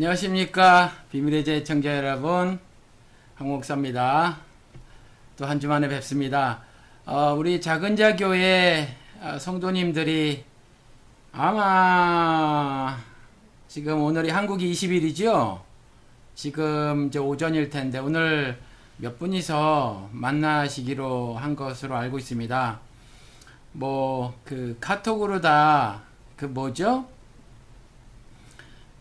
안녕하십니까? 비밀의 제 청자 여러분 황목사입니다. 또 한 주만에 뵙습니다. 어, 우리 작은 자 교회 어, 성도님들이 아마 지금 오늘이 한국이 20일이죠? 지금 이제 오전일 텐데 오늘 몇 분이서 만나시기로 한 것으로 알고 있습니다. 뭐 그 카톡으로 다 그 뭐죠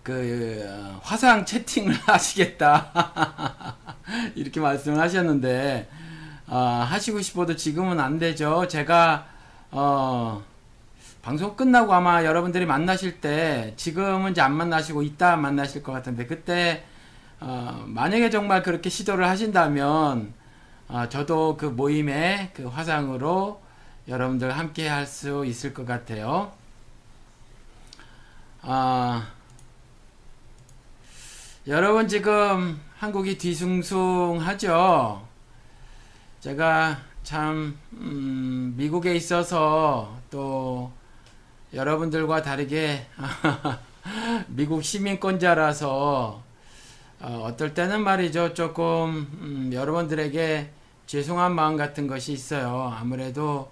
그 어, 화상 채팅을 하시겠다 이렇게 말씀을 하셨는데 어, 하시고 싶어도 지금은 안 되죠. 제가 어, 방송 끝나고 아마 여러분들이 만나실 때 지금은 이제 안 만나시고 이따 만나실 것 같은데 그때 어, 만약에 정말 그렇게 시도를 하신다면 어, 저도 그 모임에 그 화상으로 여러분들 함께 할 수 있을 것 같아요. 아 여러분 지금 한국이 뒤숭숭하죠. 제가 참 음, 미국에 있어서 또 여러분들과 다르게 미국 시민권자라서 어, 떨 때는 말이죠 조금 음, 여러분들에게 죄송한 마음 같은 것이 있어요. 아무래도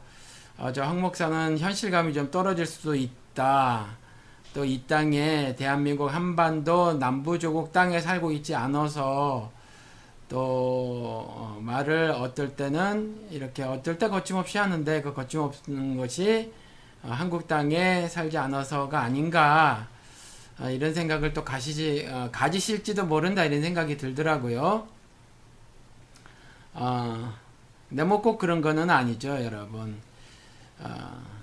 어, 저 항목사는 현실감이 좀 떨어질 수도 있다. 또 이 땅에 대한민국 한반도 남부조국 땅에 살고 있지 않아서 또 어, 말을 어떨 때는 이렇게 어떨 때 거침없이 하는데 그 거침없는 것이 어, 한국 땅에 살지 않아서가 아닌가 어, 이런 생각을 또 가시지 가지실지도 모른다 이런 생각이 들더라고요. 어, 근데 뭐 꼭 그런 거는 아니죠, 여러분. 어,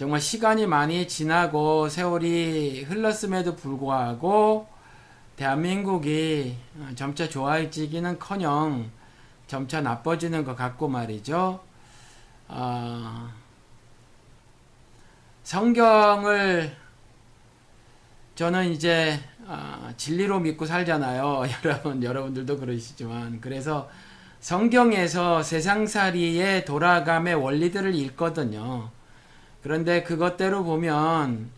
정말 시간이 많이 지나고 세월이 흘렀음에도 불구하고 대한민국이 점차 좋아지기는 커녕 점차 나빠지는 것 같고 말이죠. 어, 성경을 저는 이제 어, 진리로 믿고 살잖아요. 여러분, 여러분들도 그러시지만. 그래서 성경에서 세상살이의 돌아감의 원리들을 읽거든요. 그런데 그것대로 보면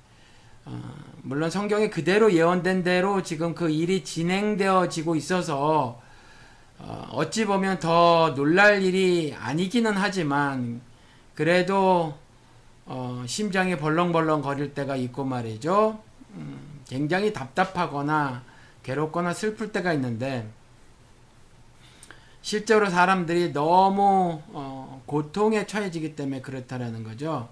어, 물론 성경이 그대로 예언된 대로 지금 그 일이 진행되어지고 있어서 어, 어찌 보면 더 놀랄 일이 아니기는 하지만 그래도 어, 심장이 벌렁벌렁 거릴 때가 있고 말이죠. 음, 굉장히 답답하거나 괴롭거나 슬플 때가 있는데 실제로 사람들이 너무 어, 고통에 처해지기 때문에 그렇다라는 거죠.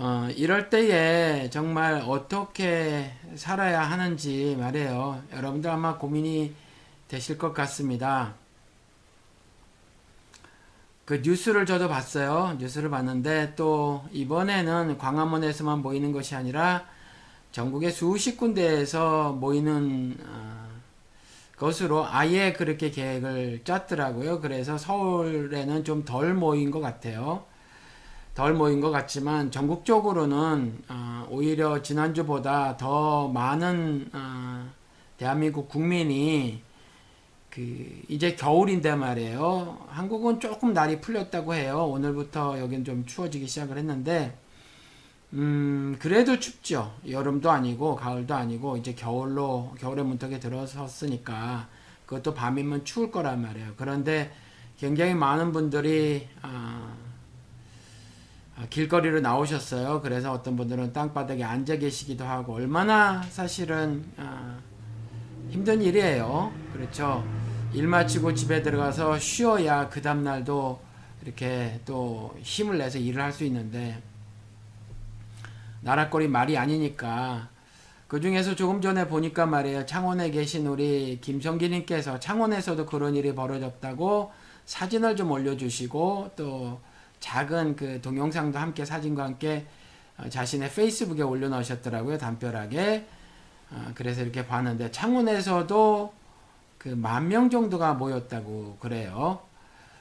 어, 이럴 때에 정말 어떻게 살아야 하는지 말이에요. 여러분들 아마 고민이 되실 것 같습니다. 그 뉴스를 저도 봤어요. 뉴스를 봤는데 또 이번에는 광화문에서만 모이는 것이 아니라 전국의 수십 군데에서 모이는 어, 것으로 아예 그렇게 계획을 짰더라고요. 그래서 서울에는 좀 덜 모인 것 같아요. 덜 모인 것 같지만 전국적으로는 어, 오히려 지난주보다 더 많은 어, 대한민국 국민이 그 이제 겨울인데 말이에요. 한국은 조금 날이 풀렸다고 해요. 오늘부터 여긴 좀 추워지기 시작을 했는데 음 그래도 춥죠. 여름도 아니고 가을도 아니고 이제 겨울로 겨울의 문턱에 들어섰으니까 그것도 밤이면 추울 거란 말이에요. 그런데 굉장히 많은 분들이 어, 아, 길거리로 나오셨어요. 그래서 어떤 분들은 땅바닥에 앉아 계시기도 하고 얼마나 사실은 아, 힘든 일이에요. 그렇죠. 일 마치고 집에 들어가서 쉬어야 그 다음날도 이렇게 또 힘을 내서 일을 할 수 있는데 나락거리 말이 아니니까 그 중에서 조금 전에 보니까 말이에요. 창원에 계신 우리 김성기님께서 창원에서도 그런 일이 벌어졌다고 사진을 좀 올려주시고 또 작은 그 동영상도 함께 사진과 함께 어, 자신의 페이스북에 올려놓으셨더라고요. 담벼락에. 어, 그래서 이렇게 봤는데 창원에서도 그 만 명 정도가 모였다고 그래요.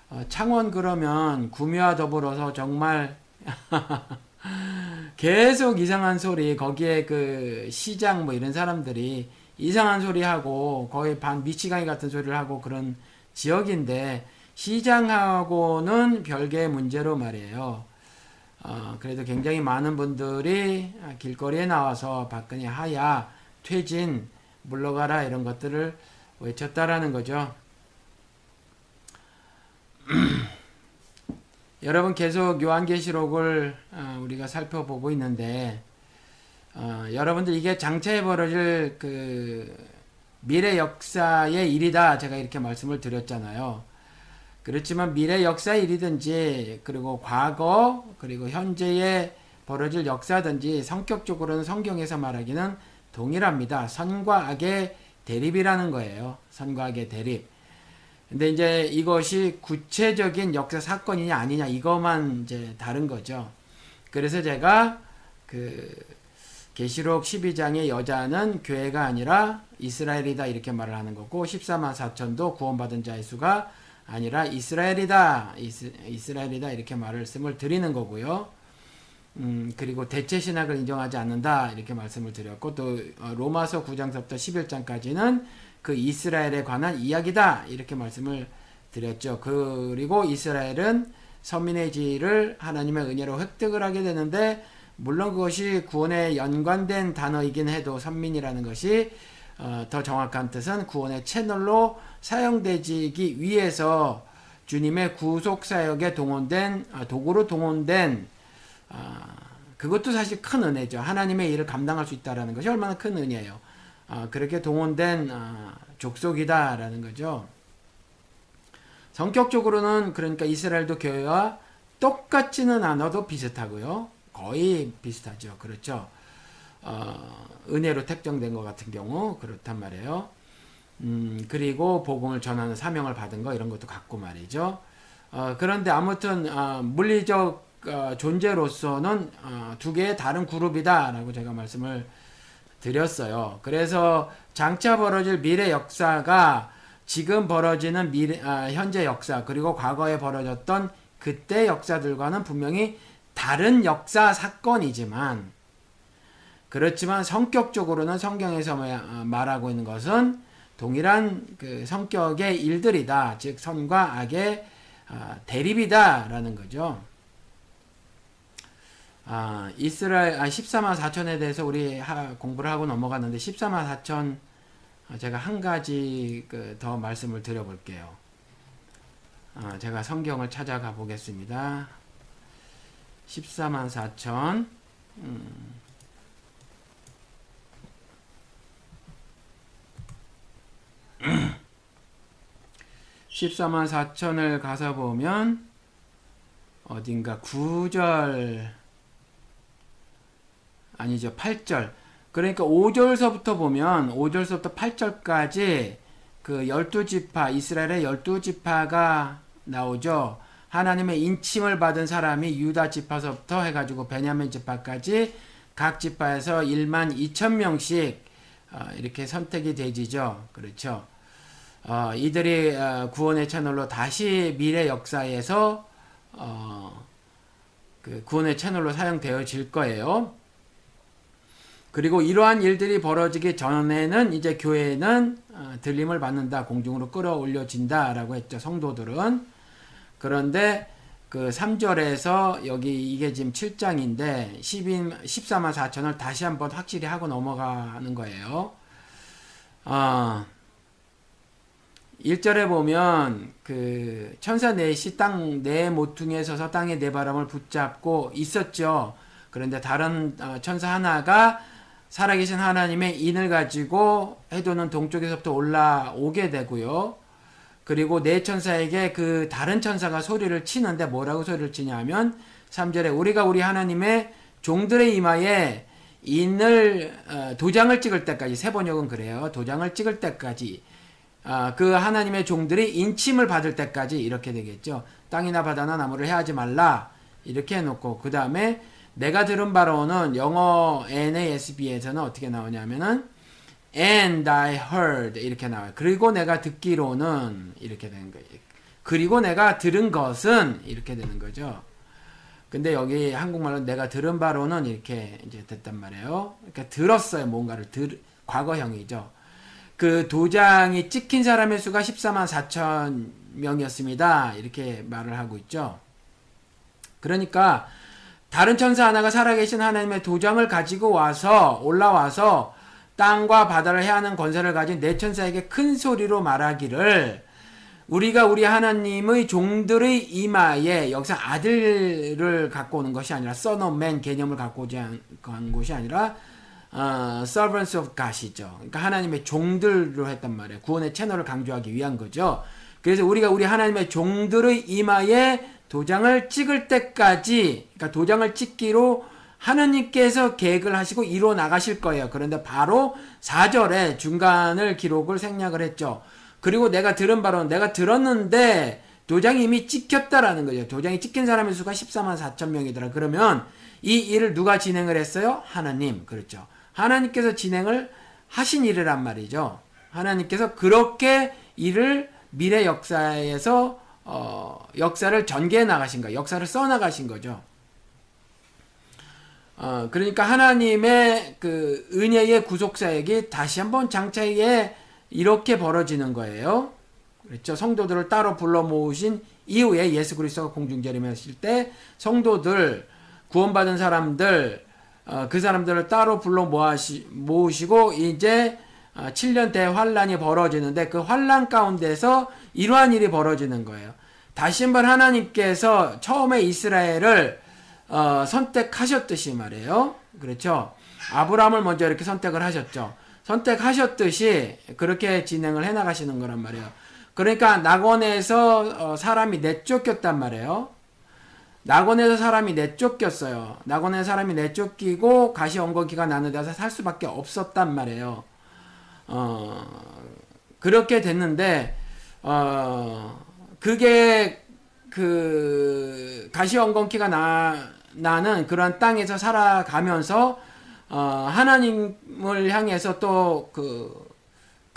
어, 창원 그러면 구미와 더불어서 정말 계속 이상한 소리 거기에 그 시장 뭐 이런 사람들이 이상한 소리 하고 거의 반 미치광이 같은 소리를 하고 그런 지역인데 시장하고는 별개의 문제로 말이에요. 어, 그래도 굉장히 많은 분들이 길거리에 나와서 박근혜 하야 퇴진 물러가라 이런 것들을 외쳤다라는 거죠. 여러분 계속 요한계시록을 어, 우리가 살펴보고 있는데 어, 여러분들 이게 장차에 벌어질 그 미래 역사의 일이다 제가 이렇게 말씀을 드렸잖아요. 그렇지만 미래 역사의 일이든지 그리고 과거 그리고 현재에 벌어질 역사든지 성격적으로는 성경에서 말하기는 동일합니다. 선과 악의 대립이라는 거예요. 선과 악의 대립. 근데 이제 이것이 구체적인 역사 사건이냐 아니냐 이것만 이제 다른 거죠. 그래서 제가 그 계시록 12장의 여자는 교회가 아니라 이스라엘이다 이렇게 말을 하는 거고 14만 4천도 구원받은 자의 수가 아니라 이스라엘이다 이스, 이스 라엘이다 이렇게 말씀을 드리는 거고요. 음, 그리고 대체 신학을 인정하지 않는다 이렇게 말씀을 드렸고 또 어, 로마서 9장서부터 11장까지는 그 이스라엘에 관한 이야기다 이렇게 말씀을 드렸죠. 그리고 이스라엘은 선민의 지위를 하나님의 은혜로 획득을 하게 되는데 물론 그것이 구원에 연관된 단어이긴 해도 선민이라는 것이 어, 더 정확한 뜻은 구원의 채널로 사용되기 위해서 주님의 구속 사역에 동원된 아, 도구로 동원된 아, 그것도 사실 큰 은혜죠. 하나님의 일을 감당할 수 있다라는 것이 얼마나 큰 은혜예요. 아, 그렇게 동원된 아, 족속이다라는 거죠. 성격적으로는 그러니까 이스라엘도 교회와 똑같지는 않아도 비슷하고요. 거의 비슷하죠. 그렇죠. 어, 은혜로 택정된 것 같은 경우 그렇단 말이에요. 음, 그리고 복음을 전하는 사명을 받은 거 이런 것도 같고 말이죠. 어, 그런데 아무튼 어, 물리적 어, 존재로서는 어, 두 개의 다른 그룹이다라고 제가 말씀을 드렸어요. 그래서 장차 벌어질 미래 역사가 지금 벌어지는 미래, 아, 현재 역사 그리고 과거에 벌어졌던 그때 역사들과는 분명히 다른 역사 사건이지만 그렇지만 성격적으로는 성경에서 어, 말하고 있는 것은 동일한 그 성격의 일들이다. 즉 선과 악의 아, 대립이다라는 거죠. 아, 이스라엘 아, 14만 4천에 대해서 우리 하, 공부를 하고 넘어갔는데 14만 4천 아, 제가 한 가지 그 더 말씀을 드려볼게요. 아, 제가 성경을 찾아가 보겠습니다. 14만 4천 음. 14만 4천을 가서 보면 어딘가 9절 아니죠. 8절. 그러니까 5절서부터 보면 5절서부터 8절까지 그 12지파 이스라엘의 12지파가 나오죠. 하나님의 인침을 받은 사람이 유다 지파서부터 해가지고 베냐민 지파까지 각 지파에서 1만 2천 명씩 어, 이렇게 선택이 되지죠. 그렇죠. 어, 이들이 어, 구원의 채널로 다시 미래 역사에서 어, 그 구원의 채널로 사용되어질 거예요. 그리고 이러한 일들이 벌어지기 전에는 이제 교회는 어, 들림을 받는다, 공중으로 끌어올려진다라고 했죠. 성도들은. 그런데 그 3절에서 여기 이게 지금 7장인데 10인 14만 4천을 다시 한번 확실히 하고 넘어가는 거예요. 어, 1절에 보면 그 천사 넷이 땅네 모퉁이에 서서 땅의 네 바람을 붙잡고 있었죠. 그런데 다른 어, 천사 하나가 살아계신 하나님의 인을 가지고 해도는 동쪽에서부터 올라오게 되고요. 그리고 네 천사에게 그 다른 천사가 소리를 치는데 뭐라고 소리를 치냐면 3절에 우리가 우리 하나님의 종들의 이마에 인을 어, 도장을 찍을 때까지 세 번역은 그래요. 도장을 찍을 때까지 어, 그 하나님의 종들이 인침을 받을 때까지 이렇게 되겠죠. 땅이나 바다나 나무를 해하지 말라 이렇게 해놓고 그 다음에 내가 들은 바로는 영어 NASB에서는 어떻게 나오냐면은 and I heard 이렇게 나와요. 그리고 내가 듣기로는 이렇게 되는 거예요. 그리고 내가 들은 것은 이렇게 되는 거죠. 근데 여기 한국말로 내가 들은 바로는 이렇게 이제 됐단 말이에요. 그러니까 들었어요. 뭔가를 들 과거형이죠. 그 도장이 찍힌 사람의 수가 14만 4천 명이었습니다. 이렇게 말을 하고 있죠. 그러니까 다른 천사 하나가 살아계신 하나님의 도장을 가지고 와서 올라와서 땅과 바다를 해하는 권세를 가진 내 천사에게 큰 소리로 말하기를 우리가 우리 하나님의 종들의 이마에 여기서 아들을 갖고 오는 것이 아니라 son of man 개념을 갖고 오지 않은 것이 아니라 어, servants of God이죠. 그러니까 하나님의 종들로 했단 말이에요. 구원의 채널을 강조하기 위한 거죠. 그래서 우리가 우리 하나님의 종들의 이마에 도장을 찍을 때까지 그러니까 도장을 찍기로 하느님께서 계획을 하시고 이루어 나가실 거예요. 그런데 바로 4절에 중간을 기록을 생략을 했죠. 그리고 내가 들은 바로는 내가 들었는데 도장이 이미 찍혔다라는 거죠. 도장이 찍힌 사람의 수가 14만 4천 명이더라. 그러면 이 일을 누가 진행을 했어요? 하나님. 그렇죠. 하나님께서 진행을 하신 일이란 말이죠. 하나님께서 그렇게 일을 미래 역사에서 어, 역사를 전개해 나가신 거, 역사를 써 나가신 거죠. 어, 그러니까 하나님의 그 은혜의 구속 사역이 다시 한번 장차에 이렇게 벌어지는 거예요. 그렇죠. 성도들을 따로 불러 모으신 이후에 예수 그리스도가 공중재림하실 때 성도들 구원받은 사람들 어, 그 사람들을 따로 불러 모아시, 모으시고 이제 어, 7년 대 환란이 벌어지는데 그 환란 가운데서 이러한 일이 벌어지는 거예요. 다시 한번 하나님께서 처음에 이스라엘을 어, 선택하셨듯이 말이에요. 그렇죠. 아브라함을 먼저 이렇게 선택을 하셨죠. 선택하셨듯이 그렇게 진행을 해 나가시는 거란 말이에요. 그러니까 낙원에서 어, 사람이 내쫓겼단 말이에요. 낙원에서 사람이 내쫓겼어요. 낙원에 사람이 내쫓기고 가시 엉거기가 나는 데서 살 수밖에 없었단 말이에요. 어, 그렇게 됐는데 어, 그게 그 가시 엉겅퀴가 나 나는 그런 땅에서 살아가면서 어, 하나님을 향해서 또 그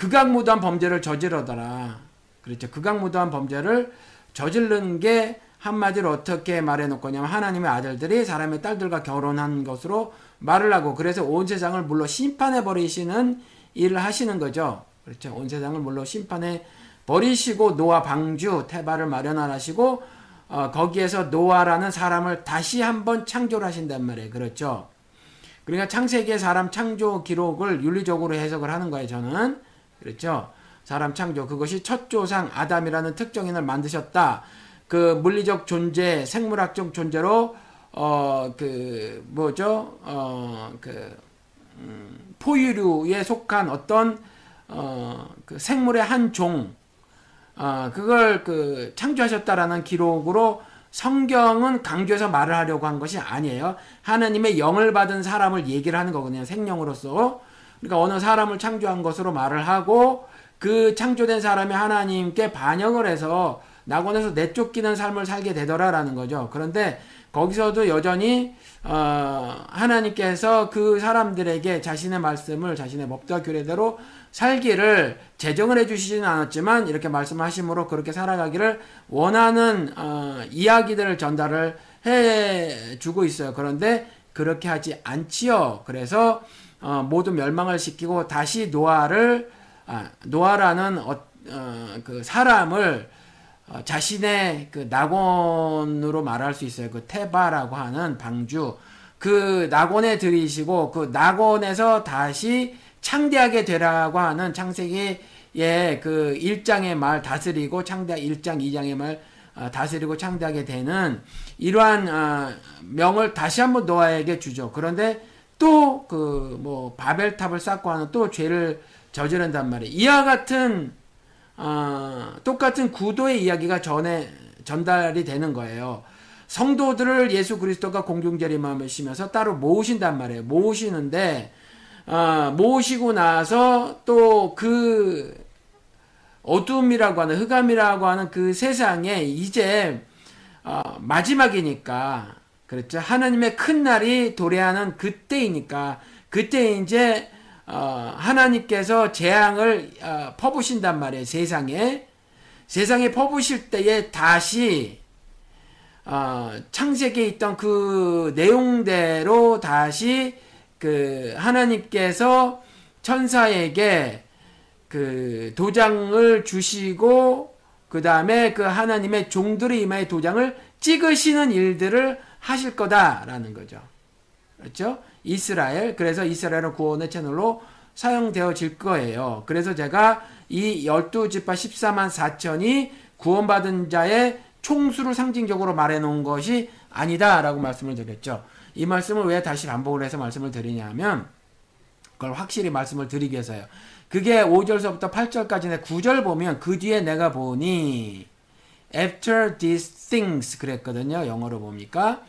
극악무도한 범죄를 저지르더라. 그렇죠. 극악무도한 범죄를 저지른 게 한마디로 어떻게 말해놓고 냐면 하나님의 아들들이 사람의 딸들과 결혼한 것으로 말을 하고 그래서 온 세상을 물로 심판해 버리시는 일을 하시는 거죠. 그렇죠. 온 세상을 물로 심판해 버리시고 노아 방주 태바를 마련하시고 어, 거기에서 노아라는 사람을 다시 한번 창조를 하신단 말이에요. 그렇죠. 그러니까 창세기의 사람 창조 기록을 윤리적으로 해석을 하는 거예요. 저는 그렇죠. 사람 창조 그것이 첫 조상 아담이라는 특정인을 만드셨다. 그 물리적 존재, 생물학적 존재로 어 그 뭐죠? 어그 음, 포유류에 속한 어떤 어그 생물의 한 종, 어 그걸 그 창조하셨다라는 기록으로 성경은 강조해서 말을 하려고 한 것이 아니에요. 하나님의 영을 받은 사람을 얘기를 하는 거거든요. 생명으로서. 그러니까 어느 사람을 창조한 것으로 말을 하고 그 창조된 사람이 하나님께 반역을 해서 낙원에서 내쫓기는 삶을 살게 되더라라는 거죠. 그런데 거기서도 여전히 어, 하나님께서 그 사람들에게 자신의 말씀을 자신의 법과 규례대로 살기를 제정을 해주시지는 않았지만 이렇게 말씀하심으로 그렇게 살아가기를 원하는 어, 이야기들을 전달을 해주고 있어요. 그런데 그렇게 하지 않지요. 그래서 어, 모두 멸망을 시키고 다시 노아를 아, 노아라는 어, 그 사람을 어, 자신의 그 낙원으로 말할 수 있어요. 그 테바라고 하는 방주. 그 낙원에 들이시고 그 낙원에서 다시 창대하게 되라고 하는 창세기의 그 1장의 말 다스리고 창대 1장 2장의 말 어, 다스리고 창대하게 되는 이러한 어, 명을 다시 한번 노아에게 주죠. 그런데 또 그 뭐 바벨탑을 쌓고 하는 또 죄를 저지른단 말이에요. 이와 같은 어, 똑같은 구도의 이야기가 전에 전달이 되는 거예요. 성도들을 예수 그리스도가 공중재림하시면서 따로 모으신단 말이에요. 모으시는데 어, 모으시고 나서 또 그 어둠이라고 하는 흑암이라고 하는 그 세상에 이제 어, 마지막이니까 그렇죠. 하나님의 큰 날이 도래하는 그때이니까 그때 이제 어, 하나님께서 재앙을 어, 퍼부신단 말이에요. 세상에 세상에 퍼부실 때에 다시 어, 창세기에 있던 그 내용대로 다시 그 하나님께서 천사에게 그 도장을 주시고 그 다음에 그 하나님의 종들의 이마에 도장을 찍으시는 일들을 하실 거다라는 거죠. 그렇죠? 이스라엘 그래서 이스라엘은 구원의 채널로 사용되어질 거예요. 그래서 제가 이 12지파 14만 4천이 구원받은 자의 총수를 상징적으로 말해 놓은 것이 아니다라고 말씀을 드렸죠. 이 말씀을 왜 다시 반복을 해서 말씀을 드리냐면 그걸 확실히 말씀을 드리기 위해서요. 그게 5절서부터 8절까지인데 9절 보면 그 뒤에 내가 보니 after these things 그랬거든요. 영어로 봅니까?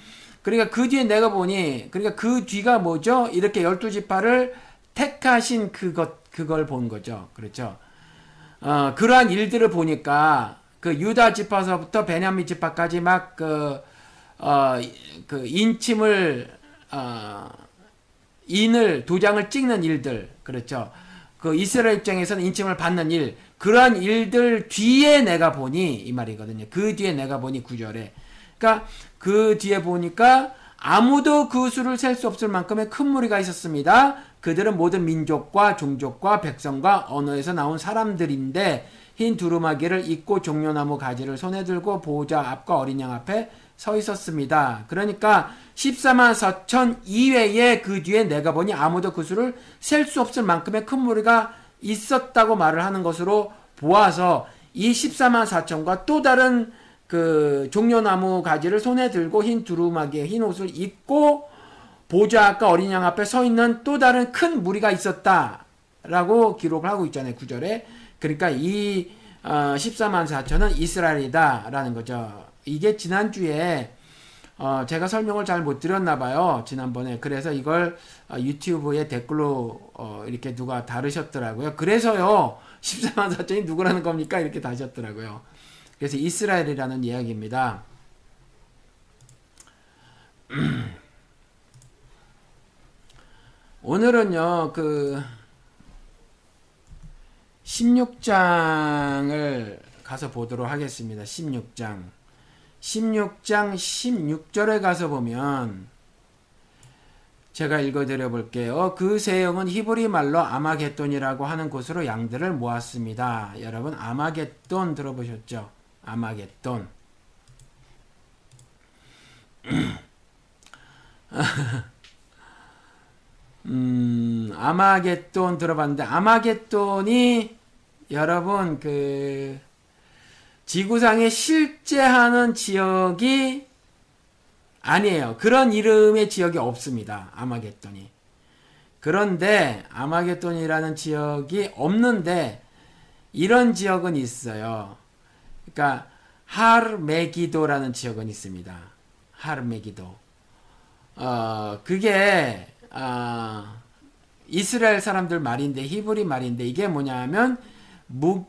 그러니까 그 뒤에 내가 보니 그러니까 그 뒤가 뭐죠? 이렇게 12지파를 택하신 그것 그걸 본 거죠. 그렇죠? 어, 그러한 일들을 보니까 그 유다 지파서부터 베냐민 지파까지 막그 어, 그 인침을 어, 인을 도장을 찍는 일들 그렇죠. 그 이스라엘 입장에서는 인침을 받는 일 그러한 일들 뒤에 내가 보니 이 말이거든요. 그 뒤에 내가 보니 구절에 그러니까 그 뒤에 보니까 아무도 그 수를 셀 수 없을 만큼의 큰 무리가 있었습니다. 그들은 모든 민족과 종족과 백성과 언어에서 나온 사람들인데 흰 두루마기를 입고 종려나무 가지를 손에 들고 보호자 앞과 어린 양 앞에 서 있었습니다. 그러니까 14만 4천 이외에 그 뒤에 내가 보니 아무도 그 수를 셀 수 없을 만큼의 큰 무리가 있었다고 말을 하는 것으로 보아서 이 14만 4천과 또 다른 그 종려나무 가지를 손에 들고 흰 두루마기에 흰 옷을 입고 보좌 앞과 어린 양 앞에 서 있는 또 다른 큰 무리가 있었다라고 기록을 하고 있잖아요. 구절에. 그러니까 이 어, 14만 4천은 이스라엘이다라는 거죠. 이게 지난주에 어, 제가 설명을 잘 못 드렸나 봐요. 지난번에. 그래서 이걸 어, 유튜브에 댓글로 어, 이렇게 누가 다루셨더라고요. 그래서요. 14만 4천이 누구라는 겁니까? 이렇게 다셨더라고요. 그래서 이스라엘이라는 이야기입니다. 오늘은요, 그, 16장을 가서 보도록 하겠습니다. 16장. 16장 16절에 가서 보면, 제가 읽어드려 볼게요. 그 세영은 히브리 말로 아마겟돈이라고 하는 곳으로 양들을 모았습니다. 여러분, 아마겟돈 들어보셨죠? 아마겟돈. 음, 아마겟돈 들어봤는데 아마겟돈이 여러분 그 지구상에 실제 하는 지역이 아니에요. 그런 이름의 지역이 없습니다. 아마겟돈이. 그런데 아마겟돈이라는 지역이 없는데 이런 지역은 있어요. 그러니까 하르메기도라는 지역은 있습니다. 하르메기도. 어, 그게 아, 이스라엘 사람들 말인데 히브리 말인데 이게 뭐냐면 무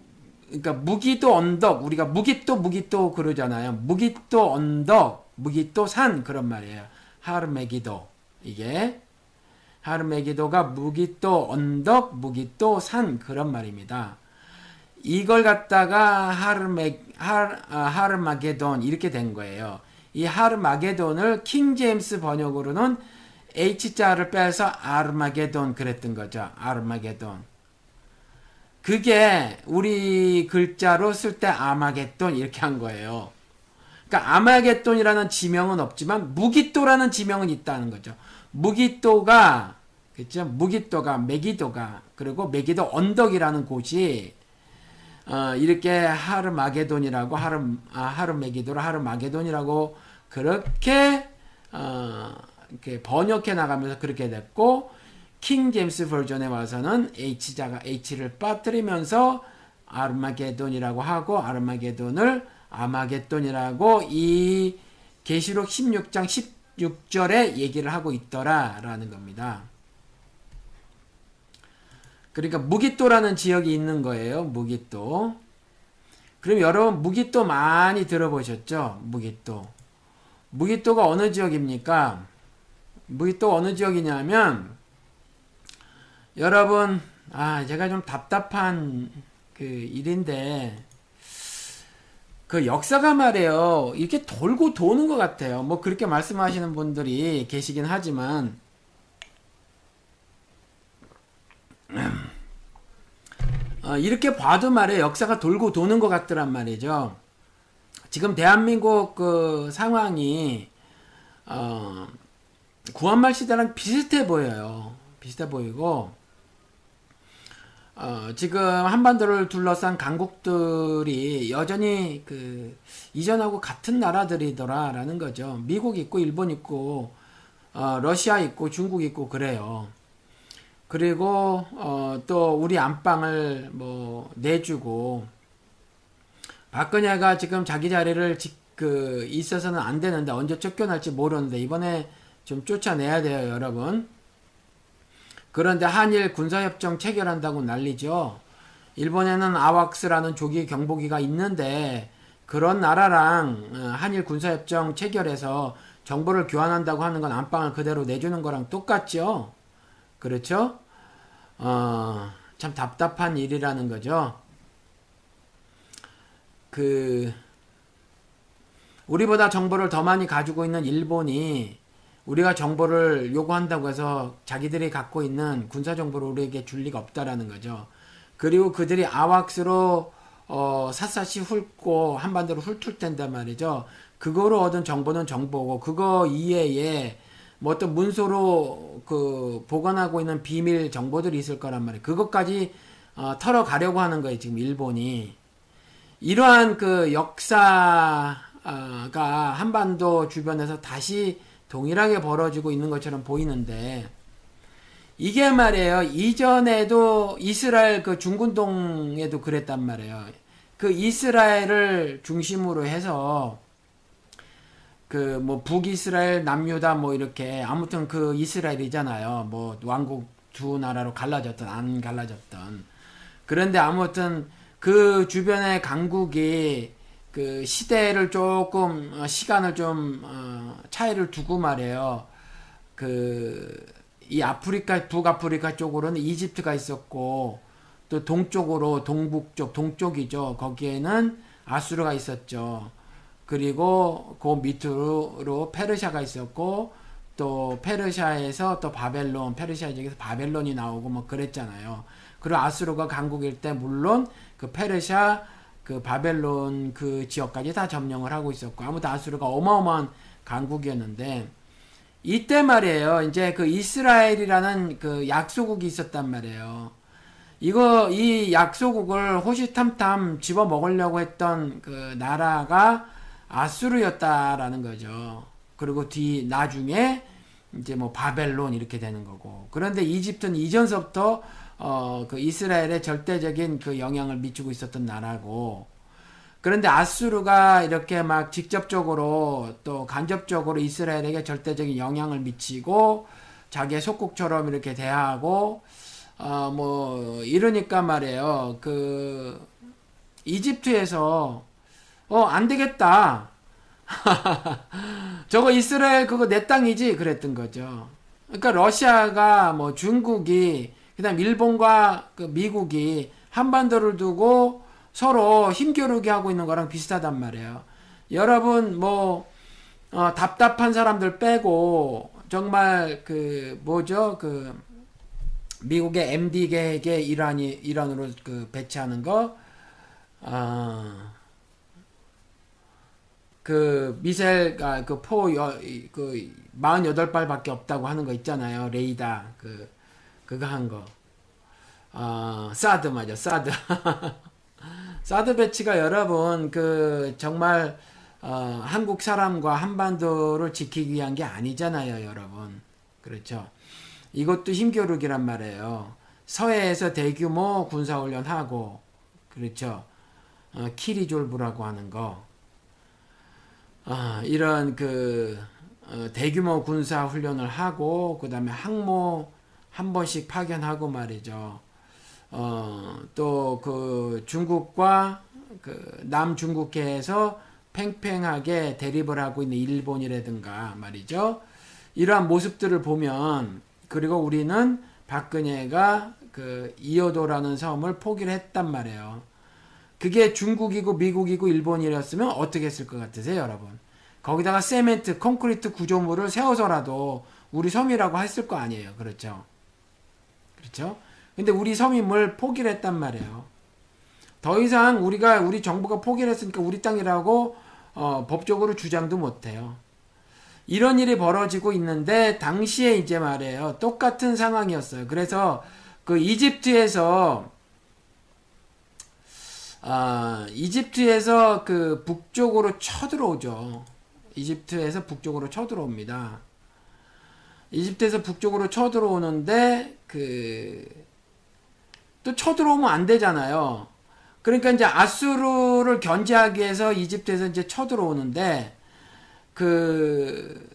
그러니까 무기도 언덕 우리가 무기또 무기또 그러잖아요. 무기또 언덕, 무기또 산 그런 말이에요. 하르메기도 이게 하르메기도가 무기또 언덕, 무기또 산 그런 말입니다. 이걸 갖다가 하르메 하, 아, 하르마게돈 이렇게 된 거예요. 이 하르마게돈을 킹 제임스 번역으로는 H자를 빼서 아르마게돈 그랬던 거죠. 아르마게돈. 그게 우리 글자로 쓸 때 아마겟돈 이렇게 한 거예요. 그러니까 아마겟돈이라는 지명은 없지만 무기또라는 지명은 있다는 거죠. 무기또가 그죠? 무기또가 메기도가 그리고 메기도 언덕이라는 곳이 어, 이렇게 하르마게돈이라고 하르 아, 하르메기도라 하르마게돈이라고 그렇게 어, 이렇게 번역해 나가면서 그렇게 됐고 킹 제임스 버전에 와서는 H자가 H를 빠뜨리면서 아르마게돈이라고 하고 아르마게돈을 아마게돈이라고 이 계시록 16장 16절에 얘기를 하고 있더라라는 겁니다. 그러니까 무기또라는 지역이 있는 거예요. 무기또. 그럼 여러분 무기또 많이 들어보셨죠? 무기또. 무기또가 어느 지역입니까? 무기 또 어느 지역이냐면 여러분 아 제가 좀 답답한 그 일인데 그 역사가 말이에요. 이렇게 돌고 도는 것 같아요. 뭐 그렇게 말씀하시는 분들이 계시긴 하지만. 어, 이렇게 봐도 말이에요. 역사가 돌고 도는 것 같더란 말이죠. 지금 대한민국 그 상황이 어, 구한말 시대랑 비슷해 보여요. 비슷해 보이고 어, 지금 한반도를 둘러싼 강국들이 여전히 그 이전하고 같은 나라들이더라라는 거죠. 미국 있고 일본 있고 어, 러시아 있고 중국 있고 그래요. 그리고 어, 또 우리 안방을 뭐 내주고 박근혜가 지금 자기 자리를 지, 그 있어서는 안 되는데 언제 쫓겨날지 모르는데 이번에 좀 쫓아내야 돼요, 여러분. 그런데 한일 군사협정 체결한다고 난리죠. 일본에는 아왁스라는 조기 경보기가 있는데 그런 나라랑 어, 한일 군사협정 체결해서 정보를 교환한다고 하는 건 안방을 그대로 내주는 거랑 똑같죠. 그렇죠? 어, 참 답답한 일이라는 거죠. 그 우리보다 정보를 더 많이 가지고 있는 일본이 우리가 정보를 요구한다고 해서 자기들이 갖고 있는 군사 정보를 우리에게 줄 리가 없다라는 거죠. 그리고 그들이 아왁스로 어, 샅샅이 훑고 한반도를 훑을 텐데 말이죠. 그거로 얻은 정보는 정보고 그거 이외에 뭐 어떤 문서로 그 보관하고 있는 비밀 정보들이 있을 거란 말이에요. 그것까지 어, 털어가려고 하는 거예요. 지금 일본이 이러한 그 역사가 한반도 주변에서 다시 동일하게 벌어지고 있는 것처럼 보이는데 이게 말이에요. 이전에도 이스라엘 그 중군동에도 그랬단 말이에요. 그 이스라엘을 중심으로 해서 그 뭐 북이스라엘 남유다 뭐 이렇게 아무튼 그 이스라엘이잖아요. 뭐 왕국 두 나라로 갈라졌던 안 갈라졌던 그런데 아무튼 그 주변의 강국이 그 시대를 조금 어, 시간을 좀 어, 차이를 두고 말해요. 그 이 아프리카 북아프리카 쪽으로는 이집트가 있었고 또 동쪽으로 동북쪽 동쪽이죠. 거기에는 아수르가 있었죠. 그리고 그 밑으로 페르시아가 있었고 또 페르시아에서 또 바벨론 페르시아 지역에서 바벨론이 나오고 뭐 그랬잖아요. 그리고 아수르가 강국일 때 물론 그 페르시아 그 바벨론 그 지역까지 다 점령을 하고 있었고 아무튼 아수르가 어마어마한 강국이었는데 이때 말이에요. 이제 그 이스라엘이라는 그 약소국이 있었단 말이에요. 이거 이 약소국을 호시탐탐 집어 먹으려고 했던 그 나라가 아수르였다라는 거죠. 그리고 뒤 나중에 이제 뭐 바벨론 이렇게 되는 거고. 그런데 이집트는 이전서부터 어, 그 이스라엘에 절대적인 그 영향을 미치고 있었던 나라고. 그런데 아수르가 이렇게 막 직접적으로 또 간접적으로 이스라엘에게 절대적인 영향을 미치고 자기의 속국처럼 이렇게 대하고 어, 뭐 이러니까 말이에요. 그 이집트에서 어, 안 되겠다. 저거 이스라엘 그거 내 땅이지 그랬던 거죠. 그러니까 러시아가 뭐 중국이 그다음 일본과 그 미국이 한반도를 두고 서로 힘겨루게 하고 있는 거랑 비슷하단 말이에요. 여러분 뭐 어, 답답한 사람들 빼고 정말 그 뭐죠 그 미국의 MD 계획에 이란이 이란으로 그 배치하는 거. 어, 그 미셀 아, 그포 그 48발밖에 없다고 하는 거 있잖아요. 레이다 그 그거 한 거. 어, 사드 맞아, 사드. 사드 배치가 여러분, 그, 정말, 어, 한국 사람과 한반도를 지키기 위한 게 아니잖아요, 여러분. 그렇죠. 이것도 힘겨루기란 말이에요. 서해에서 대규모 군사훈련하고, 그렇죠. 어, 키리졸브라고 하는 거. 어, 이런 그, 어, 대규모 군사훈련을 하고, 그 다음에 항모, 한 번씩 파견하고 말이죠. 어, 또 그 중국과 그 남중국해에서 팽팽하게 대립을 하고 있는 일본이라든가 말이죠. 이러한 모습들을 보면 그리고 우리는 박근혜가 그 이어도라는 섬을 포기를 했단 말이에요. 그게 중국이고 미국이고 일본이었으면 어떻게 했을 것 같으세요, 여러분? 거기다가 세멘트, 콘크리트 구조물을 세워서라도 우리 섬이라고 했을 거 아니에요. 그렇죠? 그렇죠? 근데 우리 서민을 포기를 했단 말이에요. 더 이상 우리가 우리 정부가 포기를 했으니까 우리 땅이라고 어, 법적으로 주장도 못 해요. 이런 일이 벌어지고 있는데 당시에 이제 말이에요. 똑같은 상황이었어요. 그래서 그 이집트에서 아, 이집트에서 그 북쪽으로 쳐들어오죠. 이집트에서 북쪽으로 쳐들어옵니다. 이집트에서 북쪽으로 쳐들어오는데 그 또 쳐들어오면 안 되잖아요. 그러니까 이제 아수르를 견제하기 위해서 이집트에서 이제 쳐들어오는데 그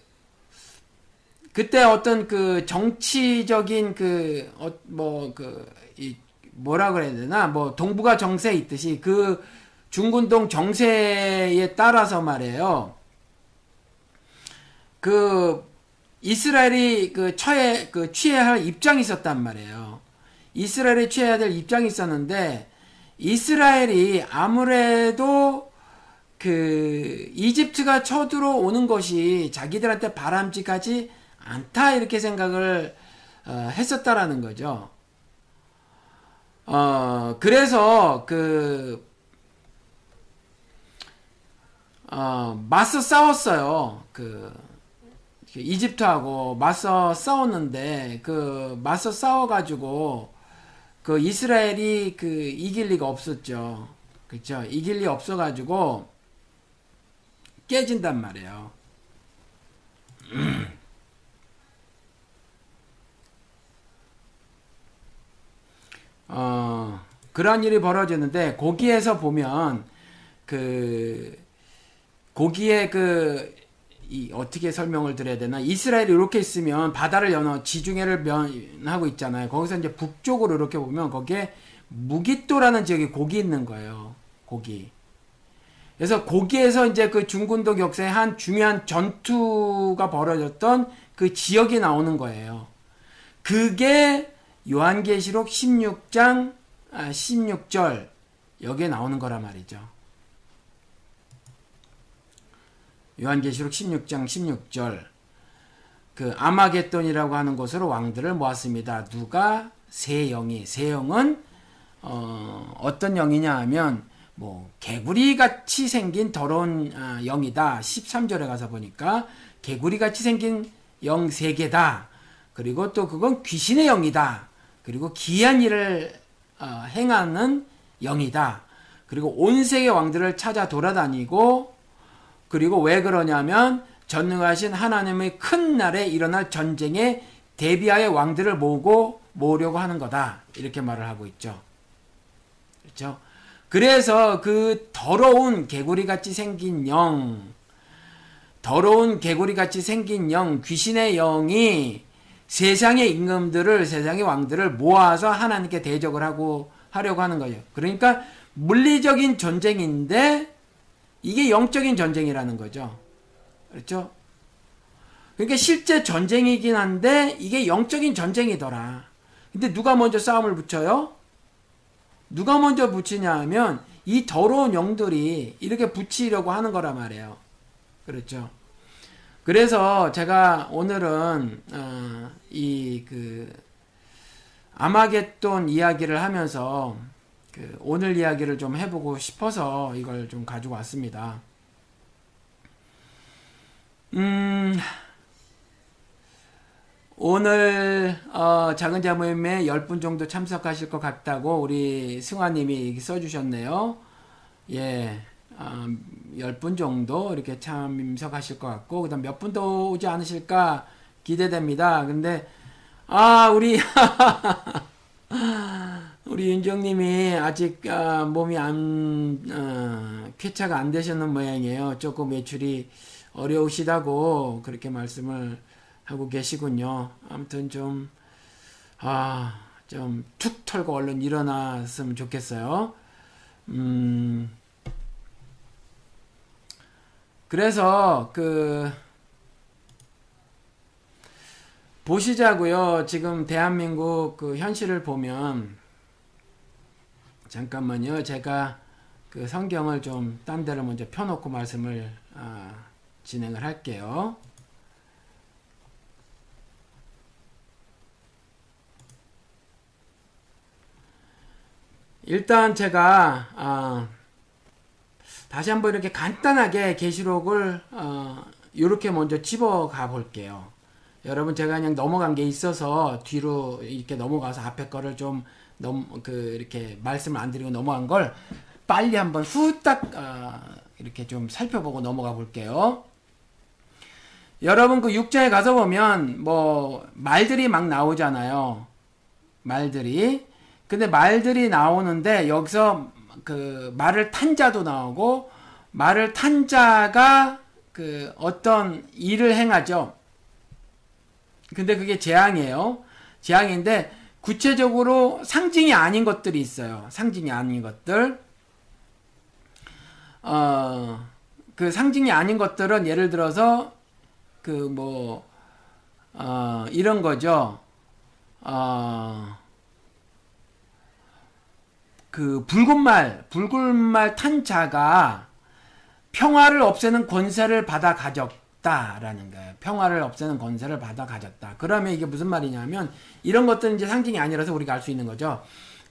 그때 어떤 그 정치적인 그 어 뭐 그 이 뭐라 그래야 되나 뭐 동북아 정세 있듯이 그 중군동 정세에 따라서 말이에요. 그 이스라엘이 그 처해 그 취해야 할 입장이 있었단 말이에요. 이스라엘이 취해야 될 입장이 있었는데 이스라엘이 아무래도 그 이집트가 쳐들어오는 것이 자기들한테 바람직하지 않다 이렇게 생각을 어, 했었다라는 거죠. 어 그래서 그 어, 맞서 싸웠어요. 그 이집트하고 맞서 싸웠는데 그 맞서 싸워가지고 그 이스라엘이 그 이길 리가 없었죠. 그렇죠? 이길 리 없어가지고 깨진단 말이에요. 어, 그런 일이 벌어지는데 거기에서 보면 그 거기에 그 이, 어떻게 설명을 드려야 되나? 이스라엘이 이렇게 있으면 바다를 연어 지중해를 면하고 있잖아요. 거기서 이제 북쪽으로 이렇게 보면 거기에 무기또라는 지역에 고기 있는 거예요. 고기. 그래서 거기에서 이제 그 중군도 역사의 한 중요한 전투가 벌어졌던 그 지역이 나오는 거예요. 그게 요한계시록 16장 16절 아, 여기에 나오는 거란 말이죠. 요한계시록 16장 16절 그 아마겟돈이라고 하는 곳으로 왕들을 모았습니다. 누가 세 영이 세 영은 어, 어떤 영이냐 하면 뭐 개구리 같이 생긴 더러운 아, 영이다. 13절에 가서 보니까 개구리 같이 생긴 영 세 개다. 그리고 또 그건 귀신의 영이다. 그리고 기이한 일을 어, 행하는 영이다. 그리고 온 세계 왕들을 찾아 돌아다니고 그리고 왜 그러냐면 전능하신 하나님의 큰 날에 일어날 전쟁에 대비하여 왕들을 모으고 모으려고 하는 거다. 이렇게 말을 하고 있죠. 그렇죠? 그래서 그 더러운 개구리 같이 생긴 영, 더러운 개구리 같이 생긴 영, 귀신의 영이 세상의 임금들을, 세상의 왕들을 모아서 하나님께 대적을 하고 하려고 하는 거예요. 그러니까 물리적인 전쟁인데 이게 영적인 전쟁이라는 거죠. 그렇죠? 그러니까 실제 전쟁이긴 한데 이게 영적인 전쟁이더라. 근데 누가 먼저 싸움을 붙여요? 누가 먼저 붙이냐 하면 이 더러운 영들이 이렇게 붙이려고 하는 거란 말이에요. 그렇죠. 그래서 제가 오늘은 어, 이그 아마겟돈 이야기를 하면서 그 오늘 이야기를 좀 해보고 싶어서 이걸 좀 가지고 왔습니다. 음, 오늘 어, 작은 자 모임에 10분 정도 참석하실 것 같다고 우리 승화님이 써주셨네요. 예, 어, 10분 정도 이렇게 참석하실 것 같고 그 다음 몇 분 더 오지 않으실까 기대됩니다. 근데 아 우리 우리 윤정님이 아직 어, 몸이 안 어, 쾌차가 안 되셨는 모양이에요. 조금 외출이 어려우시다고 그렇게 말씀을 하고 계시군요. 아무튼 좀, 아, 좀 툭 털고 얼른 일어났으면 좋겠어요. 음, 그래서 그, 보시자고요. 지금 대한민국 그 현실을 보면, 잠깐만요. 제가 그 성경을 좀 딴 데를 먼저 펴놓고 말씀을 아, 진행을 할게요. 일단 제가 어, 다시 한번 이렇게 간단하게 계시록을 어, 이렇게 먼저 집어가 볼게요. 여러분 제가 그냥 넘어간 게 있어서 뒤로 이렇게 넘어가서 앞에 거를 좀 넘 그 이렇게 말씀을 안 드리고 넘어간 걸 빨리 한번 후딱 어, 이렇게 좀 살펴보고 넘어가 볼게요. 여러분 그 육자에 가서 보면 뭐 말들이 막 나오잖아요. 말들이. 근데 말들이 나오는데 여기서 그 말을 탄 자도 나오고 말을 탄 자가 그 어떤 일을 행하죠. 근데 그게 재앙이에요. 재앙인데 구체적으로 상징이 아닌 것들이 있어요. 상징이 아닌 것들. 어, 그 상징이 아닌 것들은 예를 들어서 그 뭐, 어, 이런 거죠. 어, 그 붉은 말, 붉은 말 탄 자가 평화를 없애는 권세를 받아 가졌 다라는 거예요. 평화를 없애는 권세를 받아 가졌다. 그러면 이게 무슨 말이냐면 이런 것들은 이제 상징이 아니라서 우리가 알 수 있는 거죠.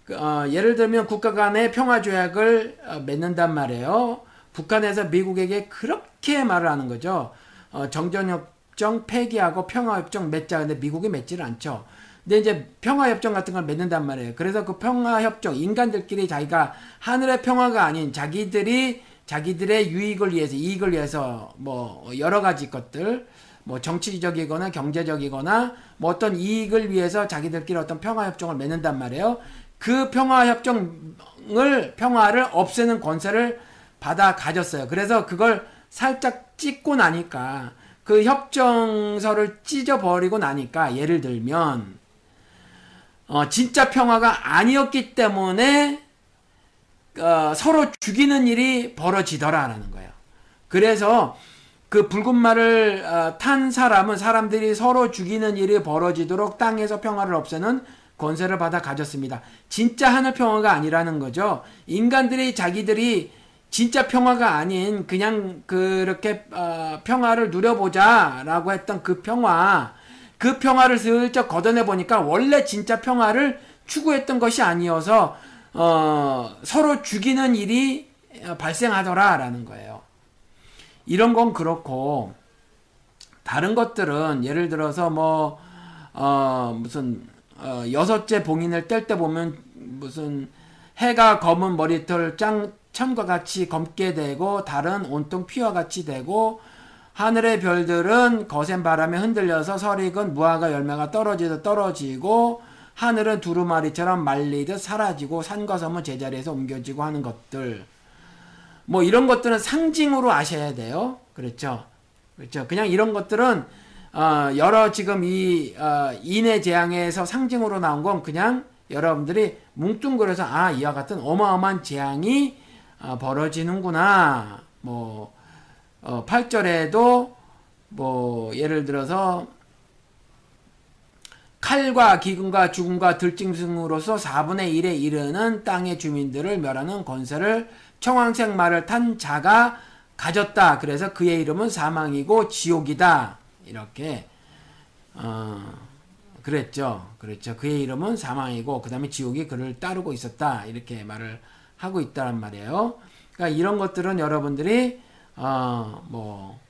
그, 어, 예를 들면 국가 간의 평화 조약을 어, 맺는단 말이에요. 북한에서 미국에게 그렇게 말을 하는 거죠. 어, 정전협정 폐기하고 평화협정 맺자. 근데 미국이 맺지를 않죠. 근데 이제 평화협정 같은 걸 맺는단 말이에요. 그래서 그 평화협정, 인간들끼리 자기가 하늘의 평화가 아닌 자기들이 자기들의 유익을 위해서, 이익을 위해서 뭐 여러 가지 것들, 뭐 정치적이거나 경제적이거나 뭐 어떤 이익을 위해서 자기들끼리 어떤 평화협정을 맺는단 말이에요. 그 평화협정을, 평화를 없애는 권세를 받아 가졌어요. 그래서 그걸 살짝 찍고 나니까 그 협정서를 찢어버리고 나니까 예를 들면 어, 진짜 평화가 아니었기 때문에 어, 서로 죽이는 일이 벌어지더라라는 거예요. 그래서 그 붉은 말을 어, 탄 사람은 사람들이 서로 죽이는 일이 벌어지도록 땅에서 평화를 없애는 권세를 받아 가졌습니다. 진짜 하늘 평화가 아니라는 거죠. 인간들이 자기들이 진짜 평화가 아닌 그냥 그렇게 어, 평화를 누려보자라고 했던 그 평화, 그 평화를 슬쩍 걷어내 보니까 원래 진짜 평화를 추구했던 것이 아니어서 어, 서로 죽이는 일이 발생하더라라는 거예요. 이런 건 그렇고 다른 것들은 예를 들어서 뭐 어, 무슨 어, 여섯째 봉인을 뗄 때 보면 무슨 해가 검은 머리털 짱 천과 같이 검게 되고 달은 온통 피와 같이 되고 하늘의 별들은 거센 바람에 흔들려서 설익은 무화과 열매가 떨어지듯 떨어지고 하늘은 두루마리처럼 말리듯 사라지고 산과 섬은 제자리에서 옮겨지고 하는 것들. 뭐 이런 것들은 상징으로 아셔야 돼요. 그렇죠? 그렇죠? 그냥 이런 것들은 어 여러 지금 이 어 인해 재앙에서 상징으로 나온 건 그냥 여러분들이 뭉뚱그려서 아 이와 같은 어마어마한 재앙이 어, 벌어지는구나. 뭐 어, 8절에도 뭐 예를 들어서 칼과 기근과 죽음과 들짐승으로서 4분의 1에 이르는 땅의 주민들을 멸하는 권세를 청황색 말을 탄 자가 가졌다. 그래서 그의 이름은 사망이고 지옥이다. 이렇게 어, 그랬죠. 그랬죠. 그의 이름은 사망이고 그 다음에 지옥이 그를 따르고 있었다. 이렇게 말을 하고 있다란 말이에요. 그러니까 이런 것들은 여러분들이 어 뭐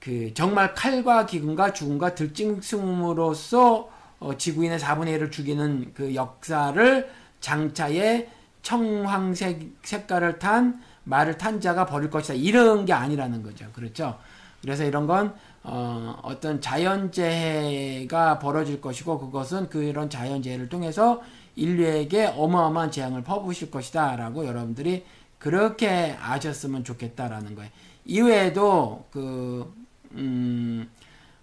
그 정말 칼과 기근과 죽음과 들짐승으로서 어 지구인의 4분의 1을 죽이는 그 역사를 장차에 청황색 색깔을 탄 말을 탄 자가 버릴 것이다. 이런 게 아니라는 거죠. 그렇죠? 그래서 이런 건 어, 어떤 자연재해가 벌어질 것이고 그것은 그런 자연재해를 통해서 인류에게 어마어마한 재앙을 퍼부으실 것이다 라고 여러분들이 그렇게 아셨으면 좋겠다라는 거예요. 이외에도 그 음,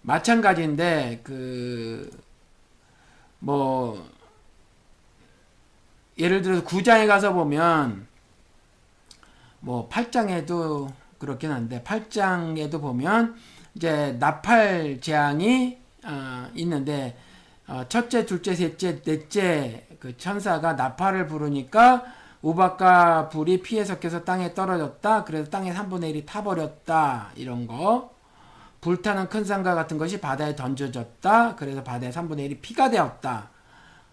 마찬가지인데 그 뭐 예를 들어서 구장에 가서 보면 뭐 8장에도 그렇긴 한데 8장에도 보면 이제 나팔 재앙이 어, 있는데 어, 첫째, 둘째, 셋째, 넷째 그 천사가 나팔을 부르니까 우박과 불이 피에 섞여서 땅에 떨어졌다. 그래서 땅의 3분의 1이 타버렸다. 이런 거. 불타는 큰 산과 같은 것이 바다에 던져졌다. 그래서 바다의 3분의 1이 피가 되었다.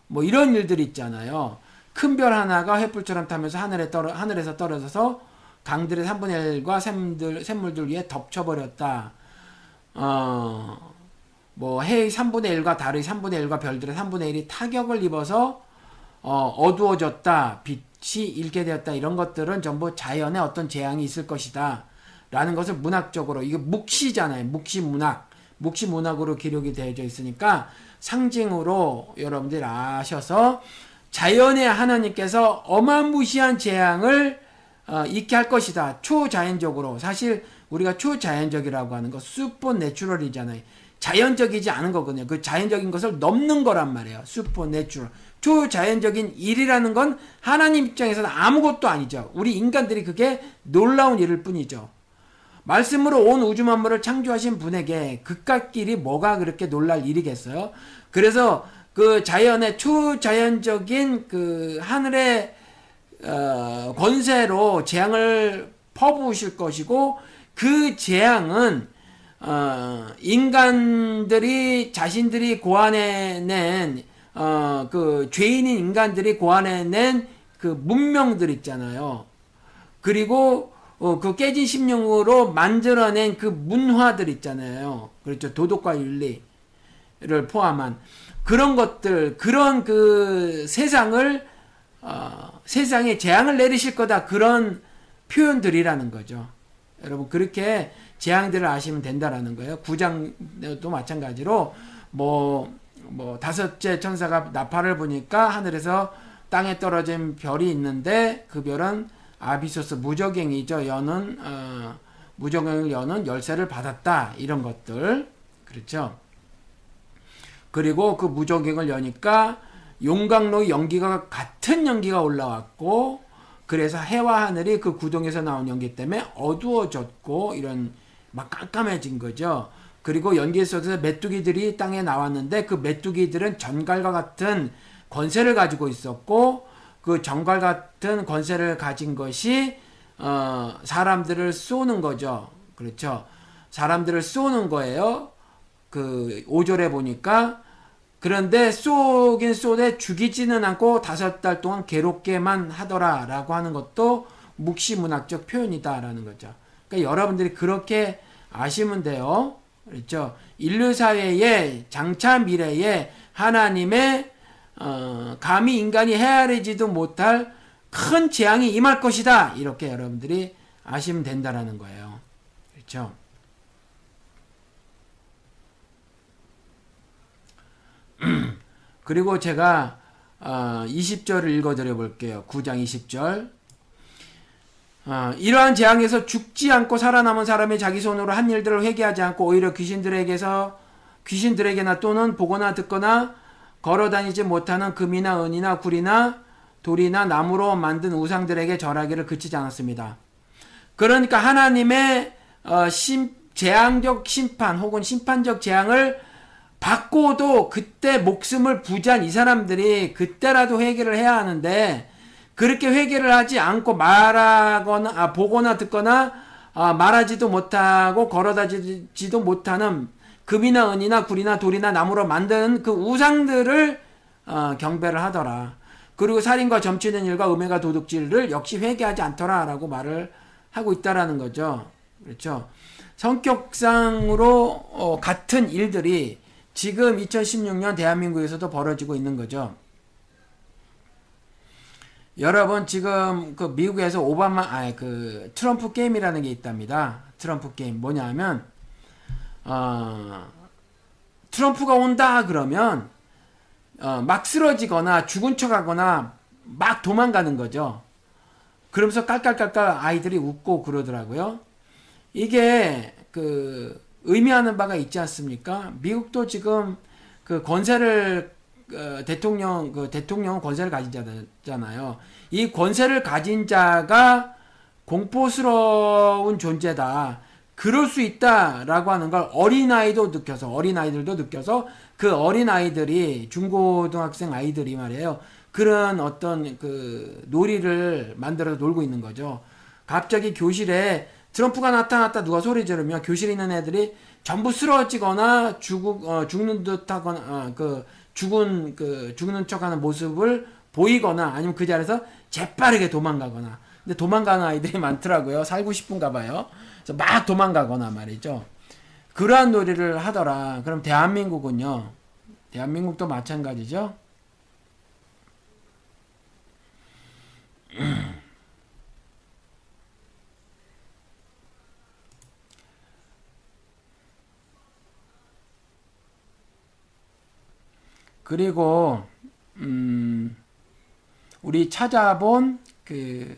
뭐 이런 일들이 있잖아요. 큰 별 하나가 횃불처럼 타면서 하늘에 떨어, 하늘에서 떨어져서 강들의 3분의 1과 샘들, 샘물들 위에 덮쳐버렸다. 어, 뭐 해의 3분의 1과 달의 3분의 1과 별들의 3분의 1이 타격을 입어서 어, 어두워졌다, 빛이 잃게 되었다 이런 것들은 전부 자연의 어떤 재앙이 있을 것이다. 라는 것을 문학적으로 이게 묵시잖아요. 묵시 문학. 묵시 문학으로 기록이 되어져 있으니까 상징으로 여러분들 아셔서 자연의 하나님께서 어마무시한 재앙을 어, 있게 할 것이다. 초자연적으로. 사실 우리가 초자연적이라고 하는 거 supernatural이잖아요. 자연적이지 않은 거거든요. 그 자연적인 것을 넘는 거란 말이에요. supernatural. 초자연적인 일이라는 건 하나님 입장에서는 아무것도 아니죠. 우리 인간들이 그게 놀라운 일일 뿐이죠. 말씀으로 온 우주 만물을 창조하신 분에게 길이 뭐가 그렇게 놀랄 일이겠어요? 그래서 그 자연의 초자연적인 그 하늘의 어, 권세로 재앙을 퍼부으실 것이고 그 재앙은 어, 인간들이 자신들이 고안해낸 어, 그 죄인인 인간들이 고안해낸 그 문명들 있잖아요. 그리고 어, 그 깨진 심령으로 만들어낸 그 문화들 있잖아요. 그렇죠. 도덕과 윤리를 포함한 그런 것들, 그런 그 세상을, 어, 세상에 재앙을 내리실 거다. 그런 표현들이라는 거죠. 여러분, 그렇게 재앙들을 아시면 된다라는 거예요. 구장도 마찬가지로, 뭐, 뭐, 다섯째 천사가 나팔을 보니까 하늘에서 땅에 떨어진 별이 있는데 그 별은 아비소스 무적행이죠. 여는 어, 무적행을 여는 열쇠를 받았다. 이런 것들 그렇죠. 그리고 그 무적행을 여니까 용광로의 연기가 같은 연기가 올라왔고 그래서 해와 하늘이 그 구동에서 나온 연기 때문에 어두워졌고 이런 막 깜깜해진 거죠. 그리고 연기 속에서 메뚜기들이 땅에 나왔는데 그 메뚜기들은 전갈과 같은 권세를 가지고 있었고 그 정갈 같은 권세를 가진 것이 어, 사람들을 쏘는 거죠. 그렇죠. 사람들을 쏘는 거예요. 그 5절에 보니까 그런데 쏘긴 쏘되 죽이지는 않고 다섯 달 동안 괴롭게만 하더라라고 하는 것도 묵시문학적 표현이다라는 거죠. 그러니까 여러분들이 그렇게 아시면 돼요. 그렇죠. 인류 사회의 장차 미래에 하나님의 어, 감히 인간이 헤아리지도 못할 큰 재앙이 임할 것이다. 이렇게 여러분들이 아시면 된다라는 거예요. 그렇죠? 그리고 제가 어, 20절을 읽어드려 볼게요. 9장 20절. 어, 이러한 재앙에서 죽지 않고 살아남은 사람이 자기 손으로 한 일들을 회개하지 않고 오히려 귀신들에게서 귀신들에게나 또는 보거나 듣거나 걸어 다니지 못하는 금이나 은이나 굴이나 돌이나 나무로 만든 우상들에게 절하기를 그치지 않았습니다. 그러니까 하나님의 어, 심, 재앙적 심판 혹은 심판적 재앙을 받고도 그때 목숨을 부지한 이 사람들이 그때라도 회개를 해야 하는데 그렇게 회개를 하지 않고 말하거나 아, 보거나 듣거나 아, 말하지도 못하고 걸어다니지도 못하는 금이나 은이나 굴이나 돌이나 나무로 만든 그 우상들을 어, 경배를 하더라. 그리고 살인과 점치는 일과 음해가 도둑질을 역시 회개하지 않더라라고 말을 하고 있다라는 거죠. 그렇죠. 성격상으로 어, 같은 일들이 지금 2016년 대한민국에서도 벌어지고 있는 거죠. 여러분 지금 그 미국에서 오바마 아니 그 트럼프 게임이라는 게 있답니다. 트럼프 게임 뭐냐면 어, 트럼프가 온다 그러면 어, 막 쓰러지거나 죽은 척하거나 막 도망가는 거죠. 그러면서 깔깔깔깔 아이들이 웃고 그러더라고요. 이게 그 의미하는 바가 있지 않습니까? 미국도 지금 그 권세를 어, 대통령 그 대통령 권세를 가진 자잖아요. 이 권세를 가진 자가 공포스러운 존재다. 그럴 수 있다라고 하는 걸 어린아이도 느껴서 어린아이들도 느껴서 그 어린아이들이 중고등학생 아이들이 말이에요. 그런 어떤 그 놀이를 만들어서 놀고 있는 거죠. 갑자기 교실에 트럼프가 나타났다 누가 소리 지르면 교실에 있는 애들이 전부 쓰러지거나 죽, 어, 죽는 듯 하거나 어, 그 죽은 그 죽는 척 하는 모습을 보이거나 아니면 그 자리에서 재빠르게 도망가거나 근데 도망가는 아이들이 많더라고요. 살고 싶은가 봐요. 막 도망가거나 말이죠. 그러한 놀이를 하더라. 그럼 대한민국은요. 대한민국도 마찬가지죠. 그리고 음 우리 찾아본 그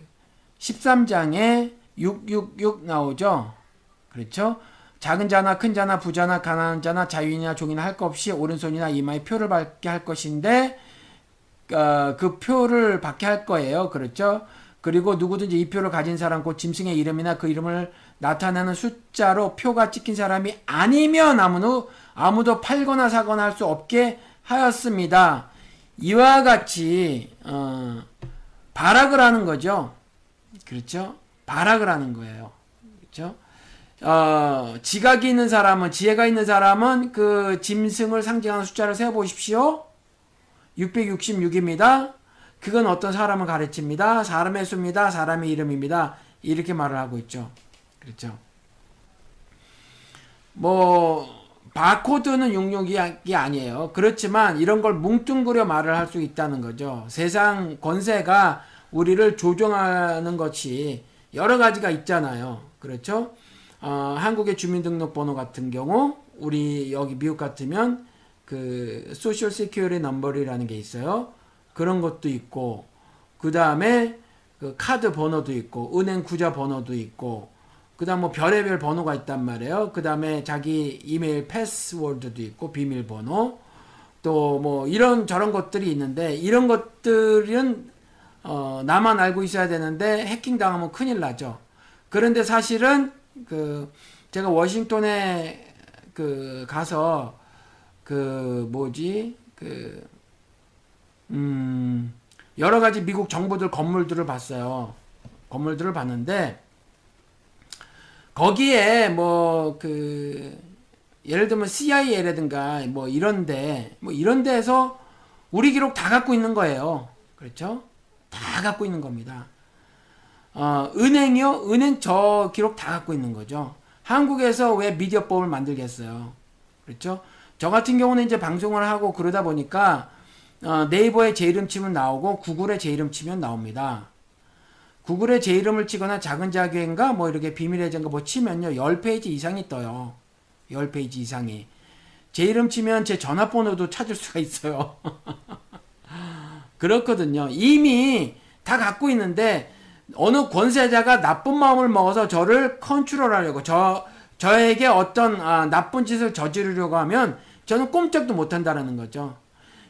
13장에 666 나오죠. 그렇죠? 작은 자나 큰 자나 부자나 가난한 자나 자유인이나 종이나 할 것 없이 오른손이나 이마에 표를 받게 할 것인데 어, 그 표를 받게 할 거예요. 그렇죠? 그리고 누구든지 이 표를 가진 사람 곧 짐승의 이름이나 그 이름을 나타내는 숫자로 표가 찍힌 사람이 아니면 아무도 아무도 팔거나 사거나 할 수 없게 하였습니다. 이와 같이 어, 발악을 하는 거죠. 그렇죠? 발악을 하는 거예요. 그렇죠? 어, 지각이 있는 사람은 지혜가 있는 사람은 그 짐승을 상징하는 숫자를 세어 보십시오. 666입니다. 그건 어떤 사람을 가르칩니다. 사람의 수입니다. 사람의 이름입니다. 이렇게 말을 하고 있죠. 그렇죠. 뭐 바코드는 용역이 아니에요. 그렇지만 이런 걸 뭉뚱그려 말을 할 수 있다는 거죠. 세상 권세가 우리를 조종하는 것이 여러 가지가 있잖아요. 그렇죠? 어, 한국의 주민등록번호 같은 경우 우리 여기 미국 같으면 그 Social Security Number라는 게 있어요. 그런 것도 있고 그 다음에 그 카드 번호도 있고 은행 구좌 번호도 있고 그 다음 뭐 별의별 번호가 있단 말이에요. 그 다음에 자기 이메일 패스워드도 있고 비밀번호 또 뭐 이런 저런 것들이 있는데 이런 것들은 어 나만 알고 있어야 되는데 해킹 당하면 큰일 나죠. 그런데 사실은 그 제가 워싱턴에 그 가서 그 뭐지 그 음 여러 가지 미국 정부들 건물들을 봤어요. 건물들을 봤는데 거기에 뭐 그 예를 들면 CIA라든가 뭐 이런데 뭐 이런 데에서 우리 기록 다 갖고 있는 거예요. 그렇죠? 다 갖고 있는 겁니다. 어, 은행이요? 은행 저 기록 다 갖고 있는 거죠. 한국에서 왜 미디어법을 만들겠어요? 그렇죠? 저 같은 경우는 이제 방송을 하고 그러다 보니까 어, 네이버에 제 이름 치면 나오고 구글에 제 이름 치면 나옵니다. 구글에 제 이름을 치거나 작은 자기인가 뭐 이렇게 비밀의 전가 뭐 치면요 10페이지 이상이 떠요. 10페이지 이상이. 제 이름 치면 제 전화번호도 찾을 수가 있어요. 그렇거든요. 이미 다 갖고 있는데 어느 권세자가 나쁜 마음을 먹어서 저를 컨트롤하려고 저 저에게 어떤 아, 나쁜 짓을 저지르려고 하면 저는 꼼짝도 못 한다라는 거죠.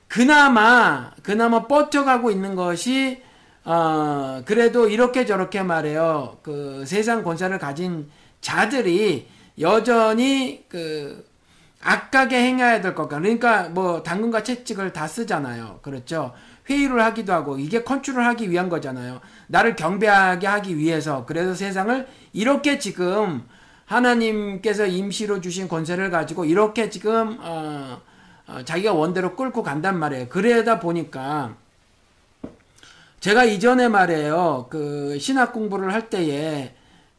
그나마 그나마 뻗쳐가고 있는 것이 어, 그래도 이렇게 저렇게 말해요. 그 세상 권세를 가진 자들이 여전히 그 악하게 행해야 될 것 같아. 그러니까 뭐 당근과 채찍을 다 쓰잖아요. 그렇죠. 회의를 하기도 하고 이게 컨트롤 하기 위한 거잖아요. 나를 경배하게 하기 위해서 그래서 세상을 이렇게 지금 하나님께서 임시로 주신 권세를 가지고 이렇게 지금 어, 어, 자기가 원대로 끌고 간단 말이에요. 그러다 보니까 제가 이전에 말이에요. 그 신학 공부를 할 때에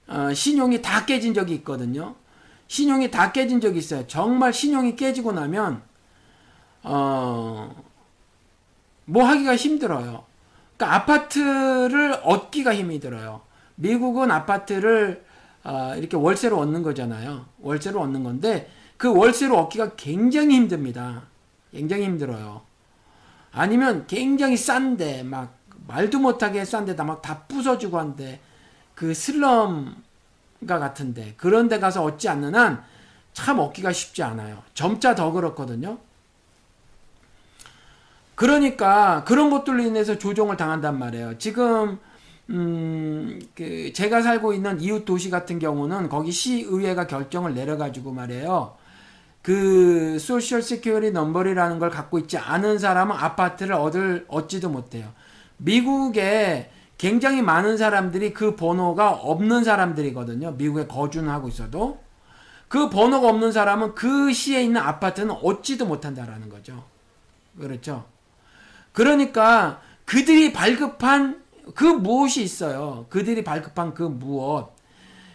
어, 신용이 다 깨진 적이 있거든요. 신용이 다 깨진 적이 있어요. 정말 신용이 깨지고 나면 어, 뭐 하기가 힘들어요. 그러니까 아파트를 얻기가 힘이 들어요. 미국은 아파트를 어, 이렇게 월세로 얻는 거잖아요. 월세로 얻는 건데 그 월세로 얻기가 굉장히 힘듭니다. 굉장히 힘들어요. 아니면 굉장히 싼데 막 말도 못하게 싼데다 막 다 부서지고 한데 그 슬럼가 같은데 그런 데 가서 얻지 않는 한 참 얻기가 쉽지 않아요. 점자 더 그렇거든요. 그러니까 그런 것들로 인해서 조종을 당한단 말이에요. 지금 음, 그 제가 살고 있는 이웃 도시 같은 경우는 거기 시의회가 결정을 내려가지고 말이에요. 그 Social Security Number라는 걸 갖고 있지 않은 사람은 아파트를 얻을 얻지도 못해요. 미국에 굉장히 많은 사람들이 그 번호가 없는 사람들이거든요. 미국에 거주는 하고 있어도 그 번호가 없는 사람은 그 시에 있는 아파트는 얻지도 못한다라는 거죠. 그렇죠? 그러니까 그들이 발급한 그 무엇이 있어요. 그들이 발급한 그 무엇.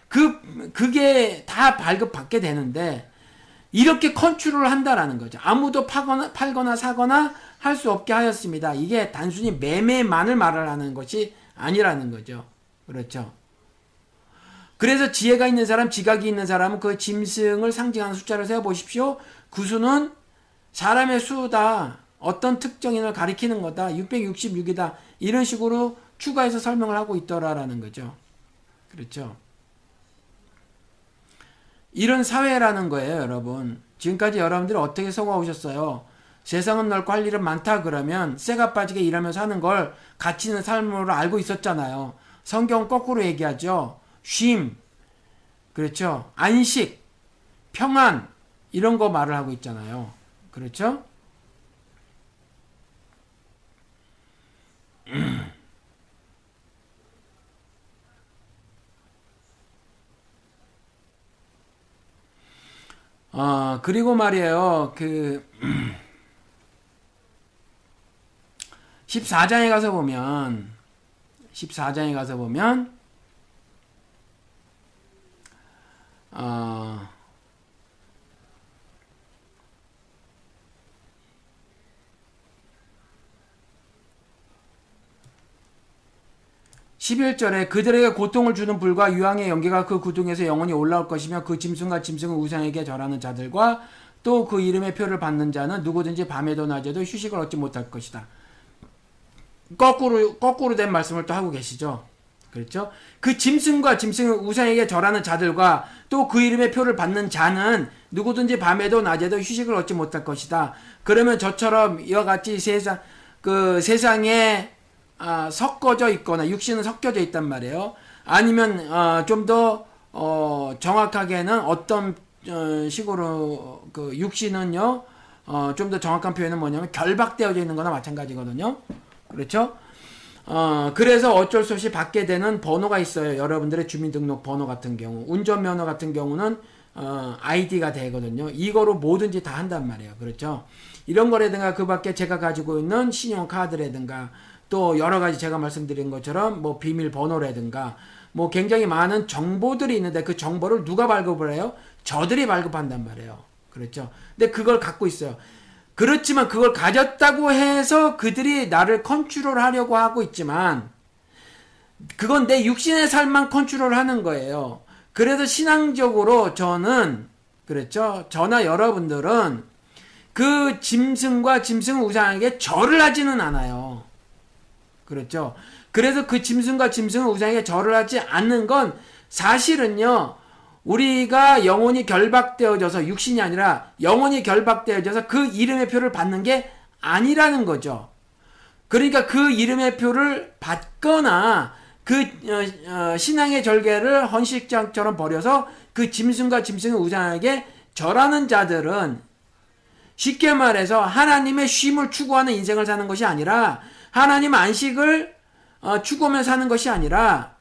그, 그게 다 발급받게 되는데 이렇게 컨트롤을 한다라는 거죠. 아무도 파거나, 팔거나 사거나 할 수 없게 하였습니다. 이게 단순히 매매만을 말을 하는 것이 아니라는 거죠. 그렇죠. 그래서 지혜가 있는 사람, 지각이 있는 사람은 그 짐승을 상징하는 숫자를 세어 보십시오. 그 수는 사람의 수다. 어떤 특정인을 가리키는 거다. 666이다. 이런 식으로 추가해서 설명을 하고 있더라라는 거죠. 그렇죠. 이런 사회라는 거예요, 여러분. 지금까지 여러분들이 어떻게 속아오셨어요? 세상은 넓고 할 일은 많다 그러면 쇠가 빠지게 일하면서 하는 걸 가치 있는 삶으로 알고 있었잖아요. 성경 거꾸로 얘기하죠. 쉼, 그렇죠. 안식, 평안, 이런 거 말을 하고 있잖아요. 그렇죠? 어, 그리고 말이에요. 그 14장에 가서 보면 14장에 가서 보면 어, 11절에 그들에게 고통을 주는 불과 유황의 연기가 그 구둥에서 영원히 올라올 것이며 그 짐승과 짐승은 우상에게 절하는 자들과 또 그 이름의 표를 받는 자는 누구든지 밤에도 낮에도 휴식을 얻지 못할 것이다. 거꾸로 거꾸로 된 말씀을 또 하고 계시죠. 그렇죠? 그 짐승과 짐승은 우상에게 절하는 자들과 또 그 이름의 표를 받는 자는 누구든지 밤에도 낮에도 휴식을 얻지 못할 것이다. 그러면 저처럼 이와 같이 세상 그 세상에 아, 섞어져 있거나 육신은 섞여져 있단 말이에요. 아니면 어, 좀더 어, 정확하게는 어떤 어, 식으로 그 육신은요 어, 좀 더 정확한 표현은 뭐냐면 결박되어져 있는 거나 마찬가지거든요. 그렇죠? 어, 그래서 어쩔 수 없이 받게 되는 번호가 있어요. 여러분들의 주민등록 번호 같은 경우. 운전면허 같은 경우는 어, 아이디가 되거든요. 이거로 뭐든지 다 한단 말이에요. 그렇죠? 이런 거라든가 그 밖에 제가 가지고 있는 신용카드라든가 또 여러 가지 제가 말씀드린 것처럼 뭐 비밀번호라든가 뭐 굉장히 많은 정보들이 있는데 그 정보를 누가 발급을 해요? 저들이 발급한단 말이에요. 그렇죠. 근데 그걸 갖고 있어요. 그렇지만 그걸 가졌다고 해서 그들이 나를 컨트롤 하려고 하고 있지만 그건 내 육신의 삶만 컨트롤 하는 거예요. 그래서 신앙적으로 저는 그렇죠. 저나 여러분들은 그 짐승과 짐승 우상에게 절을 하지는 않아요. 그렇죠. 그래서 그 짐승과 짐승은 우상에게 절을 하지 않는 건 사실은요. 우리가 영혼이 결박되어져서 육신이 아니라 영혼이 결박되어져서 그 이름의 표를 받는 게 아니라는 거죠. 그러니까 그 이름의 표를 받거나 그 어, 어, 신앙의 절개를 헌식장처럼 버려서 그 짐승과 짐승의 우상에게 절하는 자들은 쉽게 말해서 하나님의 쉼을 추구하는 인생을 사는 것이 아니라 하나님 안식을 어, 추구하며 사는 것이 아니라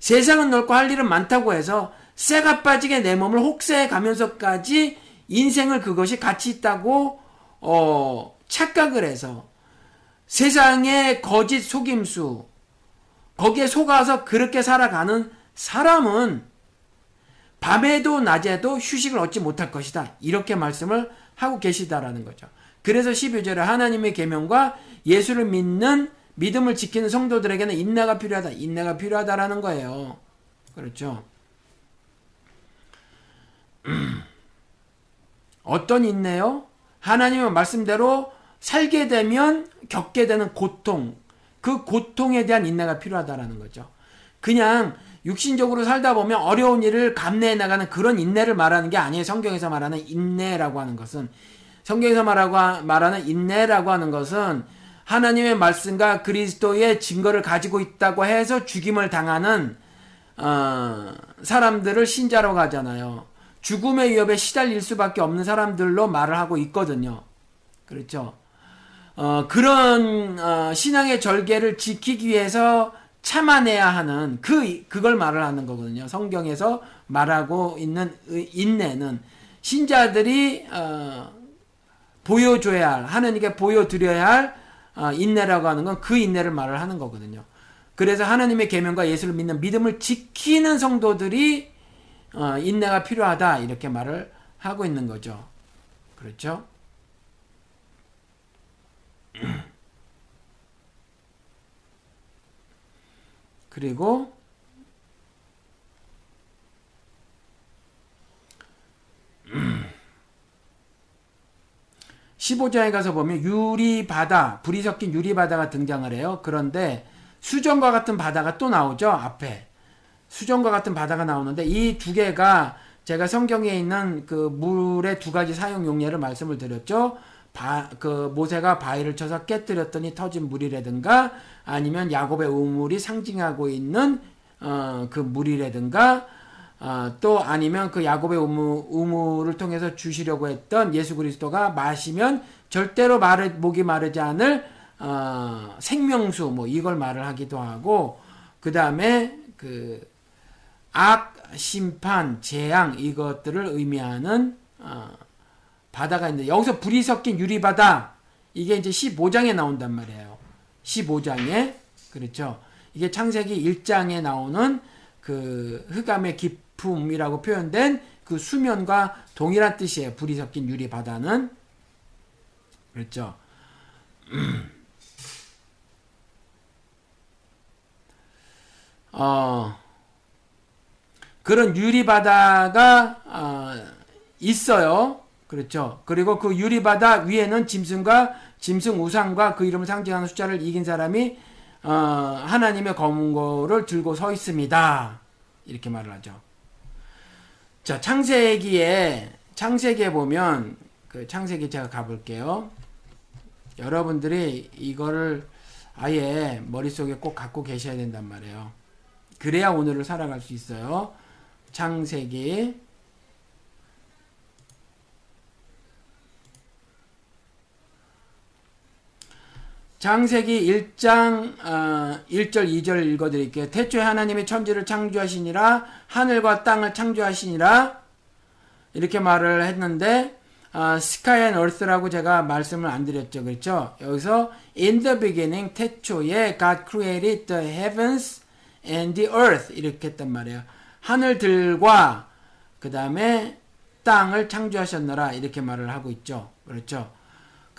세상은 넓고 할 일은 많다고 해서 쇠가 빠지게 내 몸을 혹세해 가면서까지 인생을 그것이 가치 있다고 어, 착각을 해서 세상의 거짓 속임수 거기에 속아서 그렇게 살아가는 사람은 밤에도 낮에도 휴식을 얻지 못할 것이다. 이렇게 말씀을 하고 계시다라는 거죠. 그래서 12절에 하나님의 계명과 예수를 믿는 믿음을 지키는 성도들에게는 인내가 필요하다. 인내가 필요하다라는 거예요. 그렇죠. 어떤 인내요? 하나님의 말씀대로 살게 되면 겪게 되는 고통, 그 고통에 대한 인내가 필요하다라는 거죠. 그냥 육신적으로 살다 보면 어려운 일을 감내해 나가는 그런 인내를 말하는 게 아니에요. 성경에서 말하는 인내라고 하는 것은 성경에서 말하고 말하는 인내라고 하는 것은 하나님의 말씀과 그리스도의 증거를 가지고 있다고 해서 죽임을 당하는 어, 사람들을 신자라고 하잖아요. 죽음의 위협에 시달릴 수밖에 없는 사람들로 말을 하고 있거든요. 그렇죠. 어, 그런 어, 신앙의 절개를 지키기 위해서 참아내야 하는 그 그걸 말을 하는 거거든요. 성경에서 말하고 있는 인내는 신자들이 어, 보여줘야 할 하나님께 보여드려야 할 어, 인내라고 하는 건 그 인내를 말을 하는 거거든요. 그래서 하나님의 계명과 예수를 믿는 믿음을 지키는 성도들이 어, 인내가 필요하다 이렇게 말을 하고 있는 거죠. 그렇죠? 그리고 15장에 가서 보면 유리바다, 불이 섞인 유리바다가 등장을 해요. 그런데 수정과 같은 바다가 또 나오죠. 앞에. 수정과 같은 바다가 나오는데 이 두 개가 제가 성경에 있는 그 물의 두 가지 사용 용례를 말씀을 드렸죠. 바, 그 모세가 바위를 쳐서 깨뜨렸더니 터진 물이라든가 아니면 야곱의 우물이 상징하고 있는 어, 그 물이라든가 어, 또 아니면 그 야곱의 우물, 우물을 통해서 주시려고 했던 예수 그리스도가 마시면 절대로 마르, 목이 마르지 않을 어, 생명수 뭐 이걸 말을 하기도 하고 그 다음에 그 악, 심판, 재앙 이것들을 의미하는 어, 바다가 있는데 여기서 불이 섞인 유리 바다 이게 이제 15장에 나온단 말이에요. 15장에 그렇죠. 이게 창세기 1장에 나오는 그 흑암의 기품이라고 표현된 그 수면과 동일한 뜻이에요. 불이 섞인 유리 바다는 그렇죠. 어 그런 유리 바다가 어, 있어요. 그렇죠. 그리고 그 유리 바다 위에는 짐승과 짐승 우상과 그 이름을 상징하는 숫자를 이긴 사람이 어, 하나님의 검은고를 들고 서 있습니다. 이렇게 말을 하죠. 자, 창세기에 창세기에 보면 그 창세기 제가 가볼게요. 여러분들이 이거를 아예 머릿속에 꼭 갖고 계셔야 된단 말이에요. 그래야 오늘을 살아갈 수 있어요. 창세기 장세기 1장 어, 1절 2절 읽어드릴게요. 태초에 하나님이 천지를 창조하시니라 하늘과 땅을 창조하시니라 이렇게 말을 했는데 어, sky and earth라고 제가 말씀을 안 드렸죠. 그렇죠? 여기서 in the beginning 태초에 God created the heavens and the earth 이렇게 했단 말이에요. 하늘들과 그 다음에 땅을 창조하셨노라 이렇게 말을 하고 있죠. 그렇죠?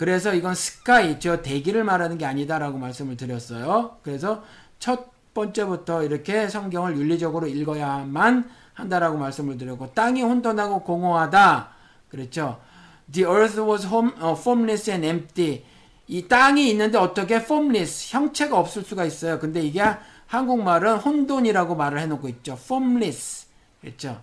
그래서 이건 스카이, 저 대기를 말하는 게 아니다라고 말씀을 드렸어요. 그래서 첫 번째부터 이렇게 성경을 윤리적으로 읽어야만 한다라고 말씀을 드렸고, 땅이 혼돈하고 공허하다. 그랬죠. The earth was home, uh, formless and empty. 이 땅이 있는데 어떻게 formless, 형체가 없을 수가 있어요. 근데 이게 한국말은 혼돈이라고 말을 해놓고 있죠. formless. 그랬죠.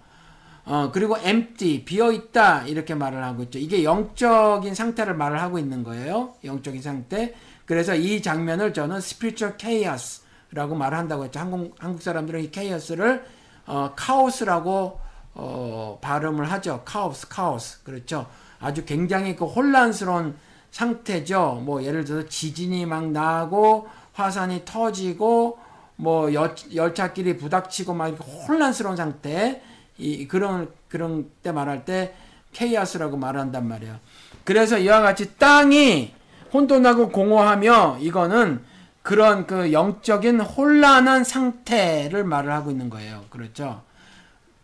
어, 그리고 empty, 비어있다, 이렇게 말을 하고 있죠. 이게 영적인 상태를 말을 하고 있는 거예요. 영적인 상태. 그래서 이 장면을 저는 spiritual chaos라고 말을 한다고 했죠. 한국, 한국 사람들은 이 chaos를, 어, 카오스라고, 어, 발음을 하죠. 카오스, 카오스. 그렇죠. 아주 굉장히 그 혼란스러운 상태죠. 뭐, 예를 들어서 지진이 막 나고, 화산이 터지고, 뭐, 열, 열차끼리 부닥치고 막 이렇게 혼란스러운 상태. 이 그런 그런 때 말할 때 케이아스라고 말한단 말이야. 그래서 이와 같이 땅이 혼돈하고 공허하며 이거는 그런 그 영적인 혼란한 상태를 말을 하고 있는 거예요. 그렇죠?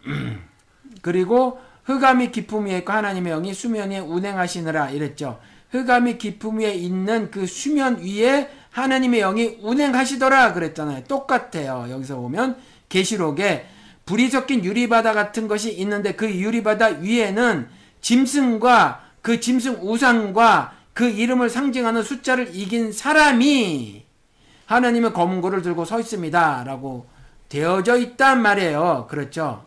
그리고 흑암이 기품 위에 있고 하나님의 영이 수면 위에 운행하시느라 이랬죠. 흑암이 기품 위에 있는 그 수면 위에 하나님의 영이 운행하시더라 그랬잖아요. 똑같아요. 여기서 보면 계시록에 불이 섞인 유리바다 같은 것이 있는데 그 유리바다 위에는 짐승과 그 짐승 우상과 그 이름을 상징하는 숫자를 이긴 사람이 하나님의 검은고를 들고 서 있습니다. 라고 되어져 있단 말이에요. 그렇죠?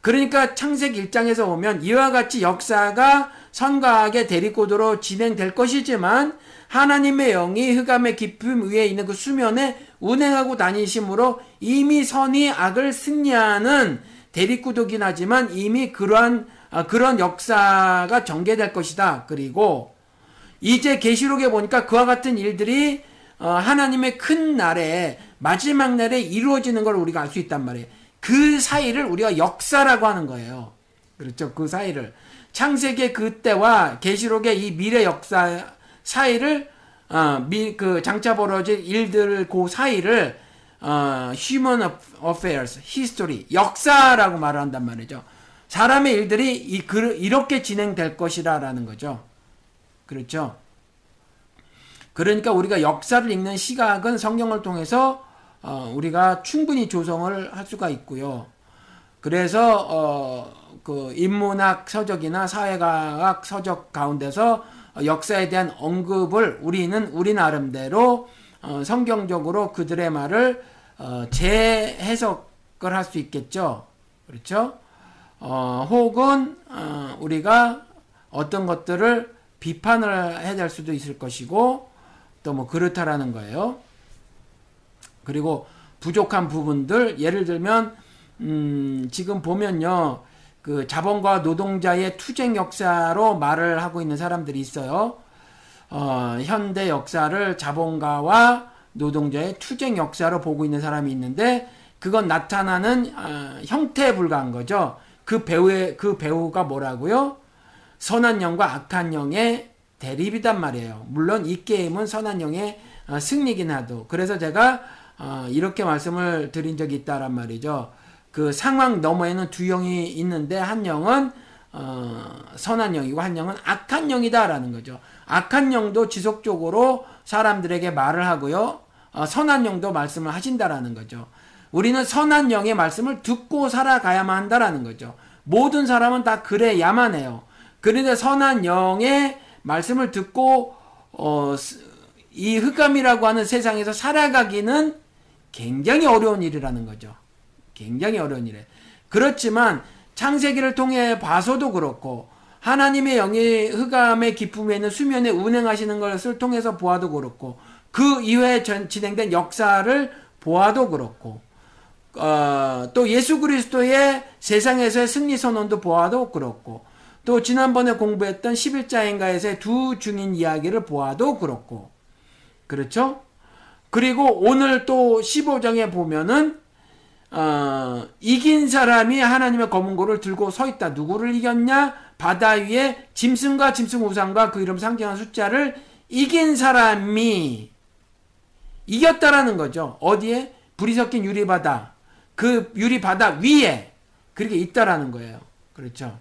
그러니까 창세기 1장에서 보면 이와 같이 역사가 선과하게 대립고도로 진행될 것이지만 하나님의 영이 흑암의 깊음 위에 있는 그 수면에 운행하고 다니심으로 이미 선이 악을 승리하는 대립구도긴 하지만 이미 그러한 아, 그런 역사가 전개될 것이다. 그리고 이제 계시록에 보니까 그와 같은 일들이 어, 하나님의 큰 날에 마지막 날에 이루어지는 걸 우리가 알 수 있단 말이에요. 그 사이를 우리가 역사라고 하는 거예요. 그렇죠. 그 사이를 창세기 그때와 계시록의 이 미래 역사 사이를 어, 미, 그 장차 벌어질 일들 그 사이를 어, human affairs, history, 역사라고 말을 한단 말이죠. 사람의 일들이 이렇게 진행될 것이라라는 거죠. 그렇죠. 그러니까 우리가 역사를 읽는 시각은 성경을 통해서 어, 우리가 충분히 조성을 할 수가 있고요. 그래서 어, 그 인문학 서적이나 사회과학 서적 가운데서 역사에 대한 언급을 우리는 우리 나름대로 어, 성경적으로 그들의 말을 어, 재해석을 할 수 있겠죠. 그렇죠? 어, 혹은 어, 우리가 어떤 것들을 비판을 해야 될 수도 있을 것이고 또 뭐 그렇다라는 거예요. 그리고 부족한 부분들 예를 들면 음, 지금 보면요. 그 자본과 노동자의 투쟁 역사로 말을 하고 있는 사람들이 있어요. 어, 현대 역사를 자본가와 노동자의 투쟁 역사로 보고 있는 사람이 있는데 그건 나타나는 어, 형태에 불과한 거죠. 그 배우의 그 배우가 뭐라고요? 선한 영과 악한 영의 대립이단 말이에요. 물론 이 게임은 선한 영의 어, 승리긴 하도. 그래서 제가 어, 이렇게 말씀을 드린 적이 있다란 말이죠. 그 상황 너머에는 두 영이 있는데 한 영은 어, 선한 영이고 한 영은 악한 영이다라는 거죠. 악한 영도 지속적으로 사람들에게 말을 하고요. 어, 선한 영도 말씀을 하신다라는 거죠. 우리는 선한 영의 말씀을 듣고 살아가야만 한다라는 거죠. 모든 사람은 다 그래야만 해요. 그런데 선한 영의 말씀을 듣고 어, 이 흑암이라고 하는 세상에서 살아가기는 굉장히 어려운 일이라는 거죠. 굉장히 어려운 일에. 그렇지만 창세기를 통해 봐서도 그렇고 하나님의 영이 흑암의 기쁨에 있는 수면에 운행하시는 것을 통해서 보아도 그렇고 그 이후에 전, 진행된 역사를 보아도 그렇고 어, 또 예수 그리스도의 세상에서의 승리 선언도 보아도 그렇고 또 지난번에 공부했던 11자인가에서의 두 증인 이야기를 보아도 그렇고 그렇죠? 그리고 오늘 또 15장에 보면은 어, 이긴 사람이 하나님의 검은 고를 들고 서 있다. 누구를 이겼냐? 바다 위에 짐승과 짐승 우상과 그 이름 상징한 숫자를 이긴 사람이 이겼다라는 거죠. 어디에? 불이 섞인 유리바다. 그 유리바다 위에 그렇게 있다라는 거예요. 그렇죠.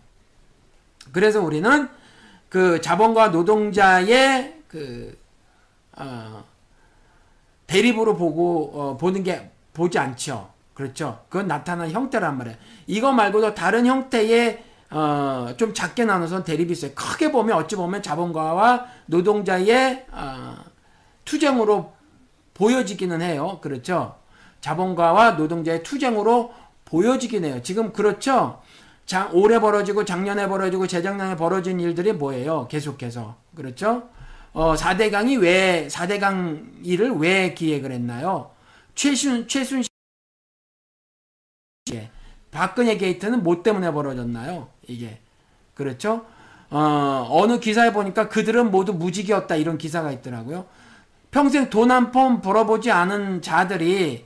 그래서 우리는 그 자본과 노동자의 그, 어, 대립으로 보고, 어, 보는 게 보지 않죠. 그렇죠. 그건 나타난 형태란 말이에요. 이거 말고도 다른 형태의 어, 좀 작게 나눠서 대립이 있어요. 크게 보면 어찌 보면 자본가와 노동자의 어, 투쟁으로 보여지기는 해요. 그렇죠. 자본가와 노동자의 투쟁으로 보여지긴 해요. 지금 그렇죠. 장, 올해 벌어지고 작년에 벌어지고 재작년에 벌어진 일들이 뭐예요? 계속해서. 그렇죠? 어, 4대강이 왜, 4대강 일을 왜 기획을 했나요? 최순, 최순 예. 박근혜 게이트는 뭐 때문에 벌어졌나요? 이게. 그렇죠? 어, 어느 기사에 보니까 그들은 모두 무직이었다 이런 기사가 있더라고요. 평생 돈 한 푼 벌어보지 않은 자들이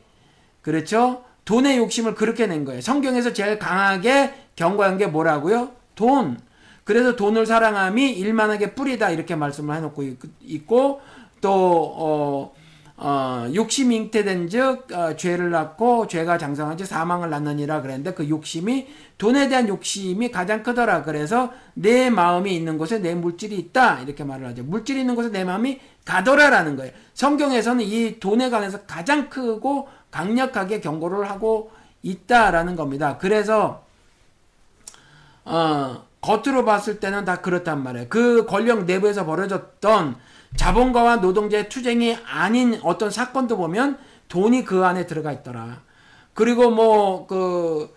그렇죠? 돈의 욕심을 그렇게 낸 거예요. 성경에서 제일 강하게 경고한 게 뭐라고요? 돈. 그래서 돈을 사랑함이 일만하게 뿌리다 이렇게 말씀을 해놓고 있고 또 어, 어, 욕심이 잉태된 즉 어, 죄를 낳고 죄가 장성한 즉 사망을 낳느니라 그랬는데 그 욕심이 돈에 대한 욕심이 가장 크더라. 그래서 내 마음이 있는 곳에 내 물질이 있다. 이렇게 말을 하죠. 물질이 있는 곳에 내 마음이 가더라라는 거예요. 성경에서는 이 돈에 관해서 가장 크고 강력하게 경고를 하고 있다라는 겁니다. 그래서 어, 겉으로 봤을 때는 다 그렇단 말이에요. 그 권력 내부에서 벌어졌던 자본가와 노동자의 투쟁이 아닌 어떤 사건도 보면 돈이 그 안에 들어가 있더라. 그리고 뭐, 그,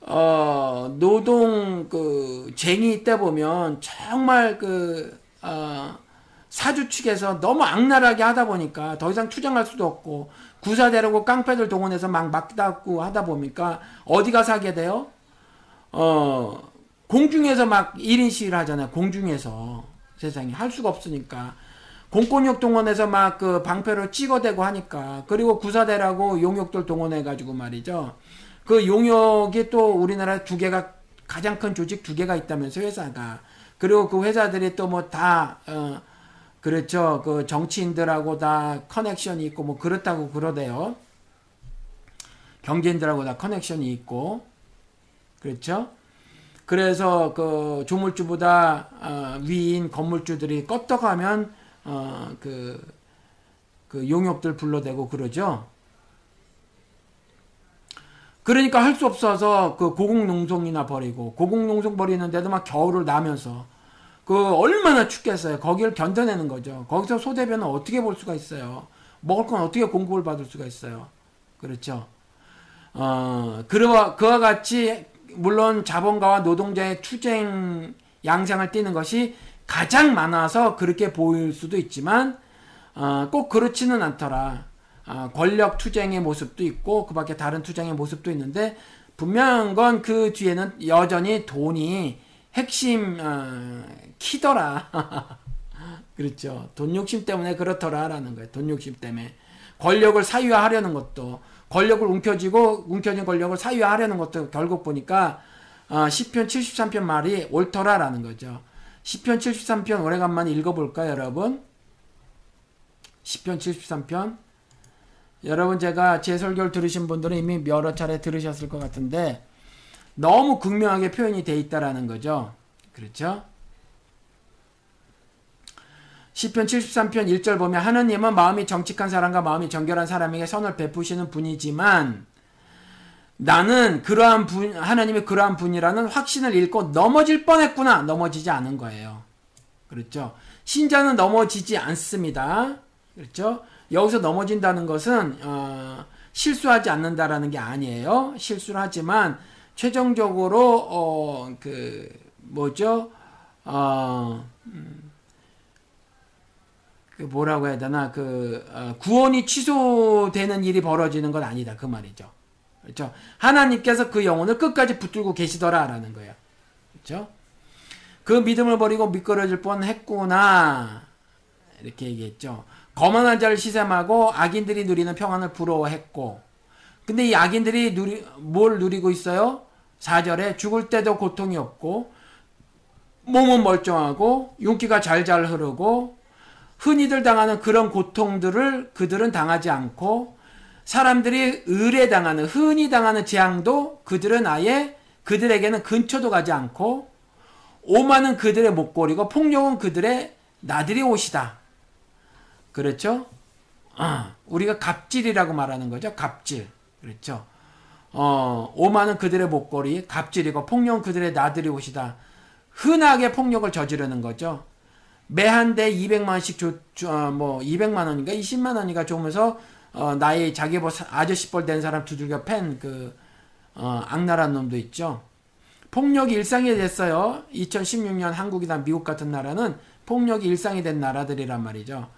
어, 노동, 그, 쟁이 때 보면 정말 그, 어, 사주 측에서 너무 악랄하게 하다 보니까 더 이상 투쟁할 수도 없고, 구사 대려고 깡패들 동원해서 막 막다고 하다 보니까 어디가 사게 돼요? 어, 공중에서 막 1인 시위를 하잖아요. 공중에서. 세상에. 할 수가 없으니까. 공권력 동원해서 막 그 방패로 찍어대고 하니까 그리고 구사대라고 용역들 동원해가지고 말이죠. 그 용역이 또 우리나라 두 개가 가장 큰 조직 두 개가 있다면서 회사가 그리고 그 회사들이 또 뭐다 어, 그렇죠. 그 정치인들하고 다 커넥션이 있고 뭐 그렇다고 그러대요. 경제인들하고 다 커넥션이 있고 그렇죠. 그래서 그 조물주보다 어, 위인 건물주들이 껐떡하면 어, 그, 그 용역들 불러대고 그러죠. 그러니까 할 수 없어서 그 고공농성이나 버리고 고공농성 버리는데도 막 겨울을 나면서 그 얼마나 춥겠어요. 거기를 견뎌내는 거죠. 거기서 소대변은 어떻게 볼 수가 있어요. 먹을 건 어떻게 공급을 받을 수가 있어요. 그렇죠. 어, 그와, 그와 같이 물론 자본가와 노동자의 투쟁 양상을 띠는 것이 가장 많아서 그렇게 보일 수도 있지만 어, 꼭 그렇지는 않더라. 어, 권력 투쟁의 모습도 있고 그 밖에 다른 투쟁의 모습도 있는데 분명한 건 그 뒤에는 여전히 돈이 핵심 어, 키더라. 그렇죠. 돈 욕심 때문에 그렇더라라는 거예요. 돈 욕심 때문에 권력을 사유화하려는 것도 권력을 움켜쥐고 움켜진 권력을 사유화하려는 것도 결국 보니까 어, 10편 73편 말이 옳더라라는 거죠. 10편 73편 오래간만에 읽어볼까요, 여러분? 10편 73편 여러분 제가 제 설교를 들으신 분들은 이미 여러 차례 들으셨을 것 같은데 너무 극명하게 표현이 돼 있다라는 거죠. 그렇죠? 시편 73편 1절 보면 하느님은 마음이 정직한 사람과 마음이 정결한 사람에게 선을 베푸시는 분이지만 나는 그러한 분 하나님의 그러한 분이라는 확신을 잃고 넘어질 뻔했구나 넘어지지 않은 거예요. 그렇죠? 신자는 넘어지지 않습니다. 그렇죠? 여기서 넘어진다는 것은 어, 실수하지 않는다라는 게 아니에요. 실수를 하지만 최종적으로 어, 그 뭐죠? 어, 음, 그 뭐라고 해야 되나 그 어, 구원이 취소되는 일이 벌어지는 건 아니다 그 말이죠. 그렇죠? 하나님께서 그 영혼을 끝까지 붙들고 계시더라라는 거예요. 그렇죠? 그 믿음을 버리고 미끄러질 뻔했구나 이렇게 얘기했죠. 거만한 자를 시샘하고 악인들이 누리는 평안을 부러워했고 근데 이 악인들이 누리 뭘 누리고 있어요? 4절에 죽을 때도 고통이 없고 몸은 멀쩡하고 윤기가 잘잘 흐르고 흔히들 당하는 그런 고통들을 그들은 당하지 않고 사람들이 의뢰 당하는 흔히 당하는 재앙도 그들은 아예 그들에게는 근처도 가지 않고 오만은 그들의 목걸이고 폭력은 그들의 나들이 옷이다. 그렇죠? 어, 우리가 갑질이라고 말하는 거죠. 갑질. 그렇죠? 어, 오만은 그들의 목걸이, 갑질이고 폭력은 그들의 나들이 옷이다. 흔하게 폭력을 저지르는 거죠. 매한대 200만원씩 줘, 줘, 어, 뭐 200만 원인가 20만 원인가 주면서 어, 나의 자기 뭐 아저씨뻘 된 사람 두들겨 팬그 어, 악랄한 놈도 있죠. 폭력이 일상이 됐어요. 2016년 한국이나 미국 같은 나라는 폭력이 일상이 된 나라들이란 말이죠.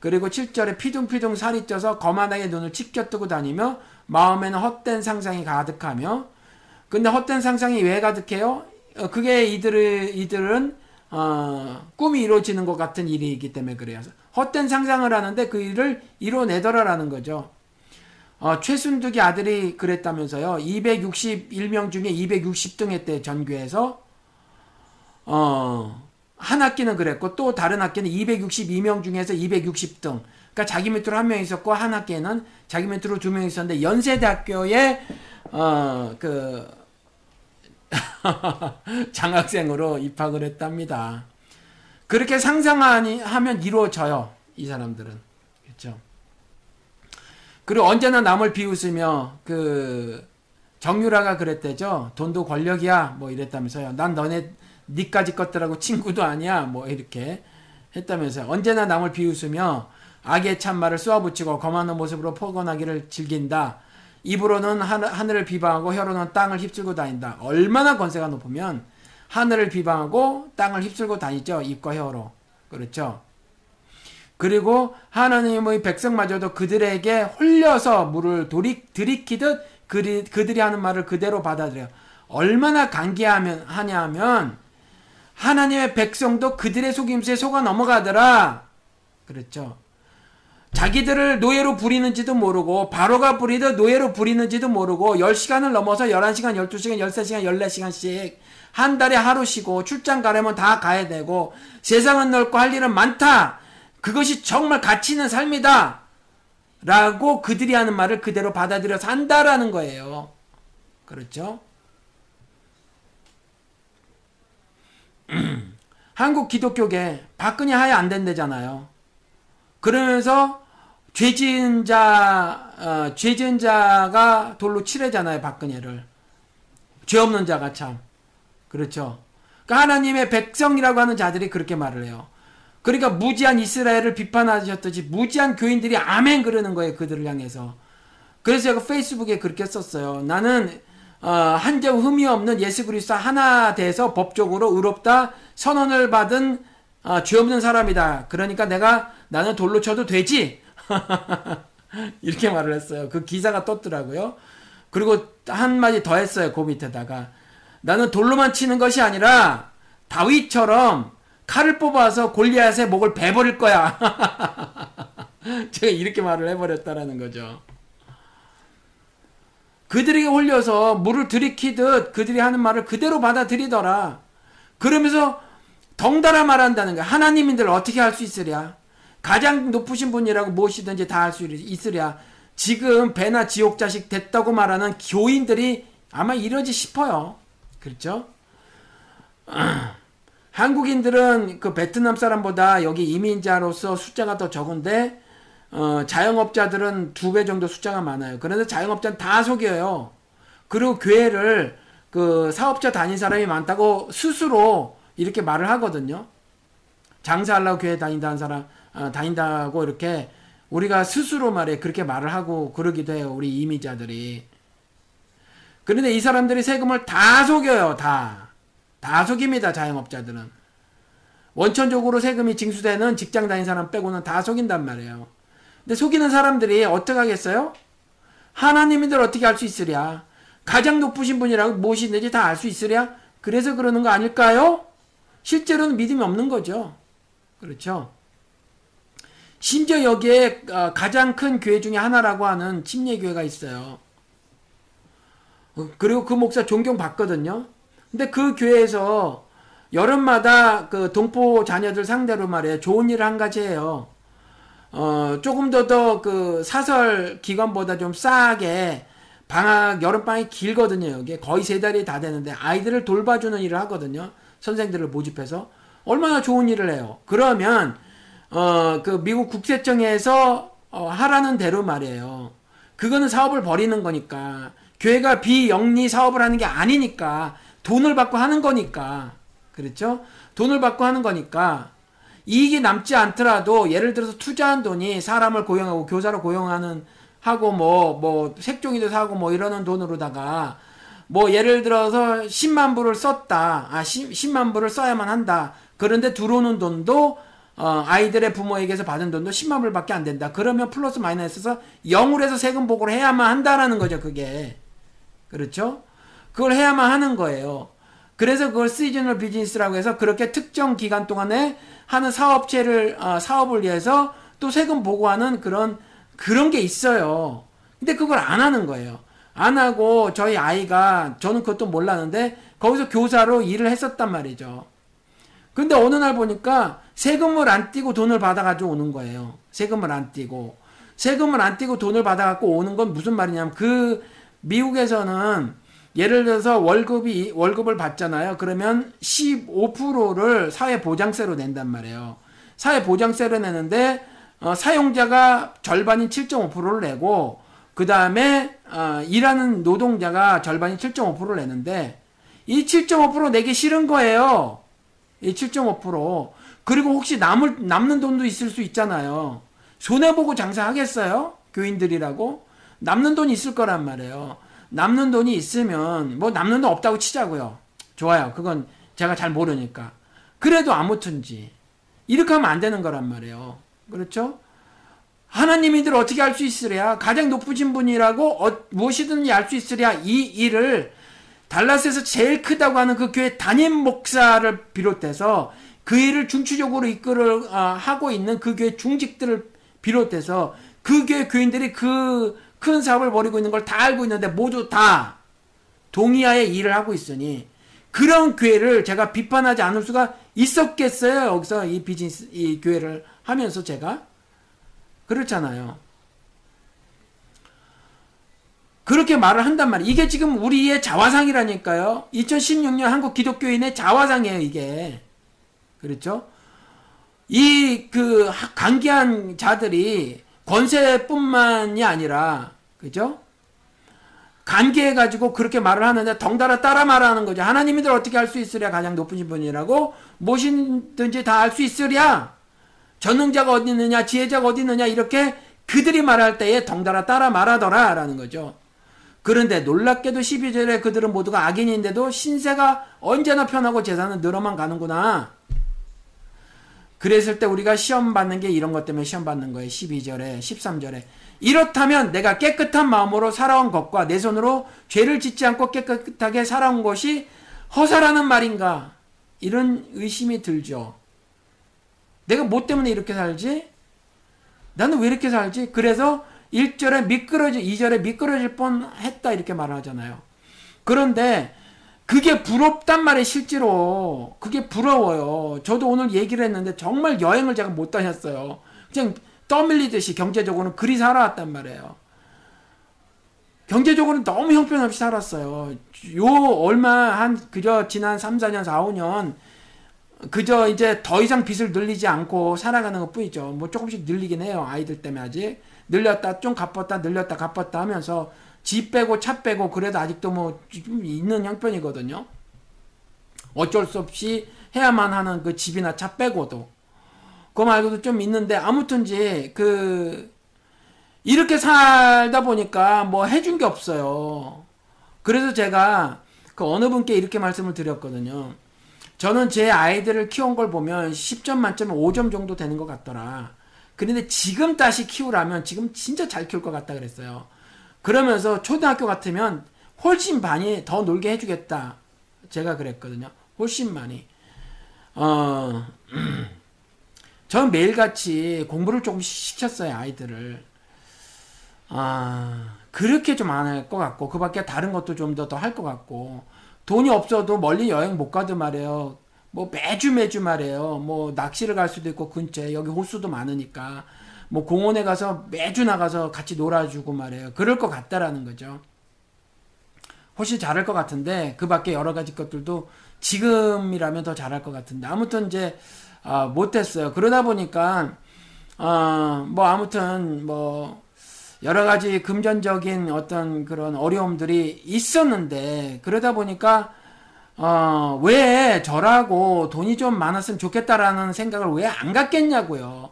그리고 7절에 피둥피둥 살이 쪄서 거만하게 눈을 치켜뜨고 다니며 마음에는 헛된 상상이 가득하며 근데 헛된 상상이 왜 가득해요? 어, 그게 이들을, 이들은 어, 꿈이 이루어지는 것 같은 일이기 때문에 그래요. 헛된 상상을 하는데 그 일을 이뤄내더라라는 거죠. 어, 최순득이 아들이 그랬다면서요. 261명 중에 260등 했대 전교에서. 어, 한 학기는 그랬고 또 다른 학기는 262명 중에서 260등. 그러니까 자기 밑으로 한 명 있었고 한 학기에는 자기 밑으로 두 명 있었는데 연세대학교에 어그 장학생으로 입학을 했답니다. 그렇게 상상하면 이루어져요. 이 사람들은. 그렇죠? 그리고 언제나 남을 비웃으며 그 정유라가 그랬대죠. 돈도 권력이야. 뭐 이랬다면서요. 난 너네 니까지 것들하고 친구도 아니야. 뭐 이렇게 했다면서요. 언제나 남을 비웃으며 악의 참말을 쏘아붙이고 거만한 모습으로 포건하기를 즐긴다. 입으로는 하늘을 비방하고 혀로는 땅을 휩쓸고 다닌다. 얼마나 권세가 높으면 하늘을 비방하고 땅을 휩쓸고 다니죠. 입과 혀로. 그렇죠. 그리고 하나님의 백성마저도 그들에게 홀려서 물을 도리, 들이키듯 그리, 그들이 하는 말을 그대로 받아들여. 얼마나 간계하면 하냐면 하나님의 백성도 그들의 속임수에 속아 넘어가더라. 그렇죠. 자기들을 노예로 부리는지도 모르고 바로가 부리듯 노예로 부리는지도 모르고 10시간을 넘어서 11시간, 12시간, 13시간, 14시간씩 한 달에 하루 쉬고 출장 가려면 다 가야 되고 세상은 넓고 할 일은 많다. 그것이 정말 가치 있는 삶이다. 라고 그들이 하는 말을 그대로 받아들여서 한다라는 거예요. 그렇죠? 한국 기독교계 박근혜 하야 안 된대잖아요. 그러면서 죄 지은 자, 어, 죄 지은 자가 돌로 치래잖아요, 박근혜를. 죄 없는 자가 참. 그렇죠. 그러니까 하나님의 백성이라고 하는 자들이 그렇게 말을 해요. 그러니까 무지한 이스라엘을 비판하셨듯이 무지한 교인들이 아멘 그러는 거예요, 그들을 향해서. 그래서 제가 페이스북에 그렇게 썼어요. 나는 어, 한점 흠이 없는 예수 그리스도 하나 돼서 법적으로 의롭다 선언을 받은 어, 죄 없는 사람이다. 그러니까 내가 나는 돌로 쳐도 되지. 이렇게 말을 했어요. 그 기사가 떴더라고요. 그리고 한마디 더 했어요. 그 밑에다가 나는 돌로만 치는 것이 아니라 다윗처럼 칼을 뽑아서 골리앗의 목을 베버릴 거야. 제가 이렇게 말을 해버렸다라는 거죠. 그들에게 홀려서 물을 들이키듯 그들이 하는 말을 그대로 받아들이더라. 그러면서 덩달아 말한다는 거야. 하나님인들 어떻게 할 수 있으랴? 가장 높으신 분이라고 무엇이든지 다 할 수 있으랴. 지금 배나 지옥 자식 됐다고 말하는 교인들이 아마 이러지 싶어요. 그렇죠? 한국인들은 그 베트남 사람보다 여기 이민자로서 숫자가 더 적은데 어, 자영업자들은 두 배 정도 숫자가 많아요. 그런데 자영업자는 다 속여요. 그리고 교회를 그 사업자 다닌 사람이 많다고 스스로 이렇게 말을 하거든요. 장사하려고 교회 다닌다는 사람, 어, 다닌다고 이렇게 우리가 스스로 말해 그렇게 말을 하고 그러기도 해요. 우리 이민자들이. 그런데 이 사람들이 세금을 다 속여요. 다. 다 속입니다. 자영업자들은. 원천적으로 세금이 징수되는 직장 다닌 사람 빼고는 다 속인단 말이에요. 근데 속이는 사람들이 어떻게 하겠어요? 하나님인들 어떻게 알 수 있으랴? 가장 높으신 분이라고 무엇이든지 다 알 수 있으랴? 그래서 그러는 거 아닐까요? 실제로는 믿음이 없는 거죠. 그렇죠? 심지어 여기에 어, 가장 큰 교회 중에 하나라고 하는 침례교회가 있어요. 어, 그리고 그 목사 존경 받거든요. 근데 그 교회에서 여름마다 그 동포 자녀들 상대로 말이에요. 좋은 일을 한 가지 해요. 어, 조금 더 더 그 사설 기간보다 좀 싸게 방학, 여름방학이 길거든요. 여기 거의 세 달이 다 되는데 아이들을 돌봐주는 일을 하거든요. 선생들을 모집해서. 얼마나 좋은 일을 해요. 그러면, 어, 그 미국 국세청에서 어, 하라는 대로 말이에요. 그거는 사업을 벌이는 거니까. 교회가 비영리 사업을 하는 게 아니니까. 돈을 받고 하는 거니까. 그렇죠? 돈을 받고 하는 거니까. 이익이 남지 않더라도 예를 들어서 투자한 돈이 사람을 고용하고 교사를 고용하는 하고 뭐뭐 뭐 색종이도 사고 뭐 이러는 돈으로다가 뭐 예를 들어서 10만 불을 썼다. 아 10, 만 불을 써야만 한다. 그런데 들어오는 돈도 어, 아이들의 부모에게서 받은 돈도 10만 불밖에 안 된다. 그러면 플러스 마이너스에서 0으로 해서 세금 보고를 해야만 한다라는 거죠. 그게. 그렇죠? 그걸 해야만 하는 거예요. 그래서 그걸 시즈널 비즈니스라고 해서 그렇게 특정 기간 동안에 하는 사업체를 어, 사업을 위해서 또 세금 보고하는 그런 그런 게 있어요. 근데 그걸 안 하는 거예요. 안 하고 저희 아이가 저는 그것도 몰랐는데 거기서 교사로 일을 했었단 말이죠. 근데 어느 날 보니까 세금을 안 떼고 돈을 받아가지고 오는 거예요. 세금을 안 떼고 세금을 안 떼고 돈을 받아갖고 오는 건 무슨 말이냐면 그 미국에서는 예를 들어서 월급이 월급을 받잖아요. 그러면 15%를 사회 보장세로 낸단 말이에요. 사회 보장세로 내는데 어, 사용자가 절반인 7.5%를 내고 그 다음에 어, 일하는 노동자가 절반인 7.5%를 내는데 이 7.5% 내기 싫은 거예요. 이 7.5% 그리고 혹시 남을 남는 돈도 있을 수 있잖아요. 손해 보고 장사하겠어요? 교인들이라고 남는 돈이 있을 거란 말이에요. 남는 돈이 있으면 뭐 남는 돈 없다고 치자고요. 좋아요. 그건 제가 잘 모르니까. 그래도 아무튼지 이렇게 하면 안 되는 거란 말이에요. 그렇죠? 하나님이들 어떻게 할수 있으랴? 가장 높으신 분이라고 어, 무엇이든지 알 수 있으랴? 이 일을 달라스에서 제일 크다고 하는 그 교회 담임 목사를 비롯해서 그 일을 중추적으로 이끌어 어, 하고 있는 그 교회 중직들을 비롯해서 그 교회 교인들이 그 큰 사업을 벌이고 있는 걸 다 알고 있는데 모두 다 동의하에 일을 하고 있으니 그런 교회를 제가 비판하지 않을 수가 있었겠어요. 여기서 이 비즈니스 이 교회를 하면서 제가 그렇잖아요. 그렇게 말을 한단 말이에요. 이게 지금 우리의 자화상이라니까요. 2016년 한국 기독교인의 자화상이에요, 이게. 그렇죠? 이그 강기한 자들이 권세뿐만이 아니라 그죠? 간계해 가지고 그렇게 말을 하는데 덩달아 따라 말하는 거죠. 하나님이들 어떻게 할 수 있으랴 가장 높으신 분이라고 무엇이든지 다 할 수 있으랴 전능자가 어디 있느냐 지혜자가 어디 있느냐 이렇게 그들이 말할 때에 덩달아 따라 말하더라 라는 거죠. 그런데 놀랍게도 12절에 그들은 모두가 악인인데도 신세가 언제나 편하고 재산은 늘어만 가는구나. 그랬을 때 우리가 시험 받는 게 이런 것 때문에 시험 받는 거예요. 12절에, 13절에. 이렇다면 내가 깨끗한 마음으로 살아온 것과 내 손으로 죄를 짓지 않고 깨끗하게 살아온 것이 허사라는 말인가? 이런 의심이 들죠. 내가 뭐 때문에 이렇게 살지? 나는 왜 이렇게 살지? 그래서 1절에 미끄러지, 2절에 미끄러질 뻔 했다 이렇게 말을 하잖아요. 그런데 그게 부럽단 말이에요, 실제로. 그게 부러워요. 저도 오늘 얘기를 했는데 정말 여행을 제가 못 다녔어요. 그냥 떠밀리듯이 경제적으로는 그리 살아왔단 말이에요. 경제적으로는 너무 형편없이 살았어요. 요 얼마 한 그저 지난 3, 4년, 4, 5년 그저 이제 더 이상 빚을 늘리지 않고 살아가는 것 뿐이죠. 뭐 조금씩 늘리긴 해요. 아이들 때문에 아직. 늘렸다 좀 갚았다 늘렸다 갚았다 하면서 집 빼고 차 빼고 그래도 아직도 뭐좀 있는 형편이거든요. 어쩔 수 없이 해야만 하는 그 집이나 차 빼고도 그거 말고도 좀 있는데 아무튼지 그 이렇게 살다 보니까 뭐 해준 게 없어요. 그래서 제가 그 어느 분께 이렇게 말씀을 드렸거든요. 저는 제 아이들을 키운 걸 보면 10점 만점에 5점 정도 되는 것 같더라. 그런데 지금 다시 키우라면 지금 진짜 잘 키울 것 같다 그랬어요. 그러면서 초등학교 같으면 훨씬 많이 더 놀게 해주겠다. 제가 그랬거든요. 훨씬 많이. 어, 전 매일같이 공부를 조금 시켰어요, 아이들을. 아, 그렇게 좀 안 할 것 같고, 그 밖에 다른 것도 좀 더 더 할 것 같고, 돈이 없어도 멀리 여행 못 가도 말이에요. 뭐 매주 매주 말이에요. 뭐 낚시를 갈 수도 있고 근처에 여기 호수도 많으니까 뭐 공원에 가서 매주 나가서 같이 놀아주고 말이에요. 그럴 것 같다라는 거죠. 훨씬 잘할 것 같은데 그 밖에 여러 가지 것들도 지금이라면 더 잘할 것 같은데 아무튼 이제 아, 못했어요. 그러다 보니까 어, 뭐 아무튼 뭐 여러 가지 금전적인 어떤 그런 어려움들이 있었는데 그러다 보니까 어, 왜 저라고 돈이 좀 많았으면 좋겠다라는 생각을 왜 안 갖겠냐고요.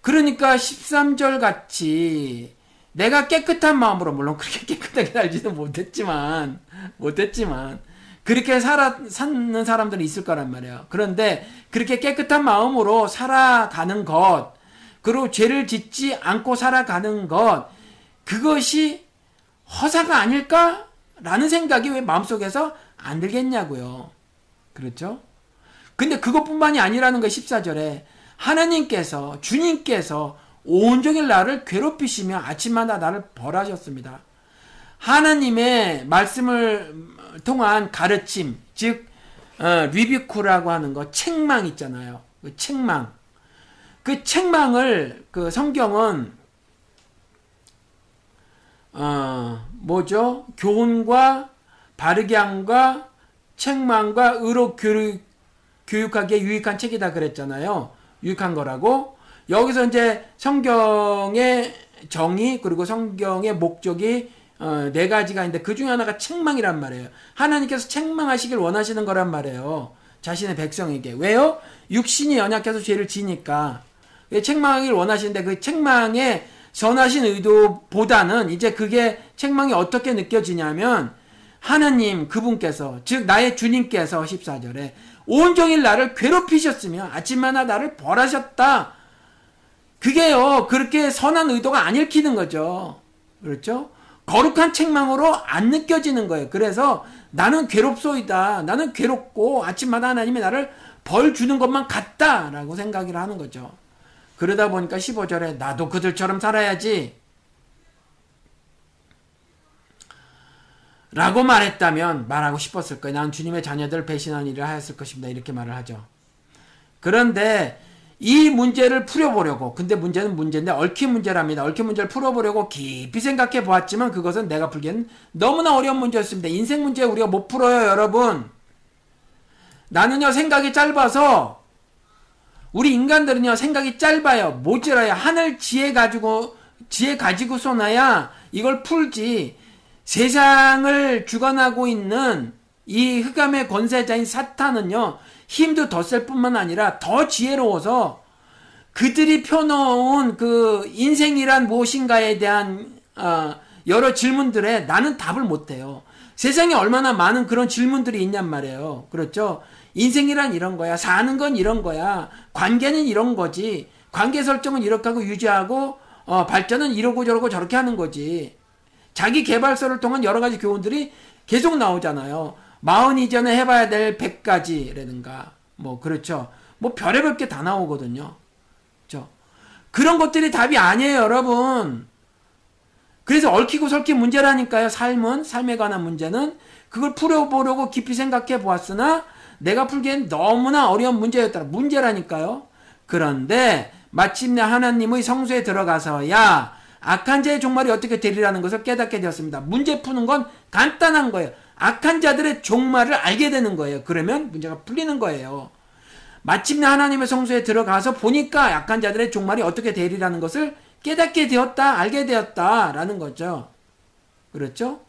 그러니까 13절 같이 내가 깨끗한 마음으로 물론 그렇게 깨끗하게 살지도 못했지만 못했지만 그렇게 살아 사는 사람들이 있을 거란 말이에요. 그런데 그렇게 깨끗한 마음으로 살아가는 것 그리고 죄를 짓지 않고 살아가는 것 그것이 허사가 아닐까라는 생각이 왜 마음속에서 안 들겠냐고요. 그렇죠? 근데 그것뿐만이 아니라는 거 14절에 하나님께서 주님께서 온종일 나를 괴롭히시며 아침마다 나를 벌하셨습니다. 하나님의 말씀을 통한 가르침, 즉 어, 리뷰쿠라고 하는 거 책망 있잖아요. 그 책망. 그 책망을 그 성경은 어, 뭐죠? 교훈과 바르게 함과 책망과 의로 교육, 교육하기에 유익한 책이다 그랬잖아요. 유익한 거라고. 여기서 이제 성경의 정의 그리고 성경의 목적이 어, 네 가지가 있는데 그 중에 하나가 책망이란 말이에요. 하나님께서 책망하시길 원하시는 거란 말이에요. 자신의 백성에게. 왜요? 육신이 연약해서 죄를 지니까. 책망하길 원하시는데 그 책망의 선하신 의도보다는 이제 그게 책망이 어떻게 느껴지냐면 하나님 그분께서 즉 나의 주님께서 14절에 온종일 나를 괴롭히셨으며 아침마다 나를 벌하셨다. 그게요 그렇게 선한 의도가 안 읽히는 거죠. 그렇죠? 거룩한 책망으로 안 느껴지는 거예요. 그래서 나는 괴롭소이다. 나는 괴롭고 아침마다 하나님이 나를 벌 주는 것만 같다라고 생각을 하는 거죠. 그러다 보니까 15절에 나도 그들처럼 살아야지. 라고 말했다면 말하고 싶었을 거예요. 난 주님의 자녀들 배신한 일을 하였을 것입니다. 이렇게 말을 하죠. 그런데 이 문제를 풀어보려고 근데 문제는 문제인데 얽힌 문제랍니다. 얽힌 문제를 풀어보려고 깊이 생각해 보았지만 그것은 내가 풀기엔 너무나 어려운 문제였습니다. 인생 문제 우리가 못 풀어요 여러분. 나는요 생각이 짧아서 우리 인간들은요 생각이 짧아요 모자라요 하늘 지혜 가지고 지혜 가지고 쏘나야 이걸 풀지 세상을 주관하고 있는 이 흑암의 권세자인 사탄은요 힘도 더 셀 뿐만 아니라 더 지혜로워서 그들이 펴놓은 그 인생이란 무엇인가에 대한 어, 여러 질문들에 나는 답을 못해요. 세상에 얼마나 많은 그런 질문들이 있냔 말이에요. 그렇죠? 인생이란 이런 거야. 사는 건 이런 거야. 관계는 이런 거지. 관계 설정은 이렇게 하고 유지하고 어, 발전은 이러고 저러고 저렇게 하는 거지. 자기 개발서를 통한 여러 가지 교훈들이 계속 나오잖아요. 마흔 이전에 해봐야 될 100가지라든가, 뭐, 그렇죠. 뭐, 별의별 게 다 나오거든요. 그렇죠. 그런 것들이 답이 아니에요, 여러분. 그래서 얽히고 설킨 문제라니까요, 삶은, 삶에 관한 문제는. 그걸 풀어보려고 깊이 생각해 보았으나, 내가 풀기엔 너무나 어려운 문제였다. 문제라니까요. 그런데, 마침내 하나님의 성소에 들어가서야, 악한 자의 종말이 어떻게 되리라는 것을 깨닫게 되었습니다. 문제 푸는 건 간단한 거예요. 악한 자들의 종말을 알게 되는 거예요. 그러면 문제가 풀리는 거예요. 마침내 하나님의 성소에 들어가서 보니까 약한 자들의 종말이 어떻게 되리라는 것을 깨닫게 되었다, 알게 되었다라는 거죠. 그렇죠?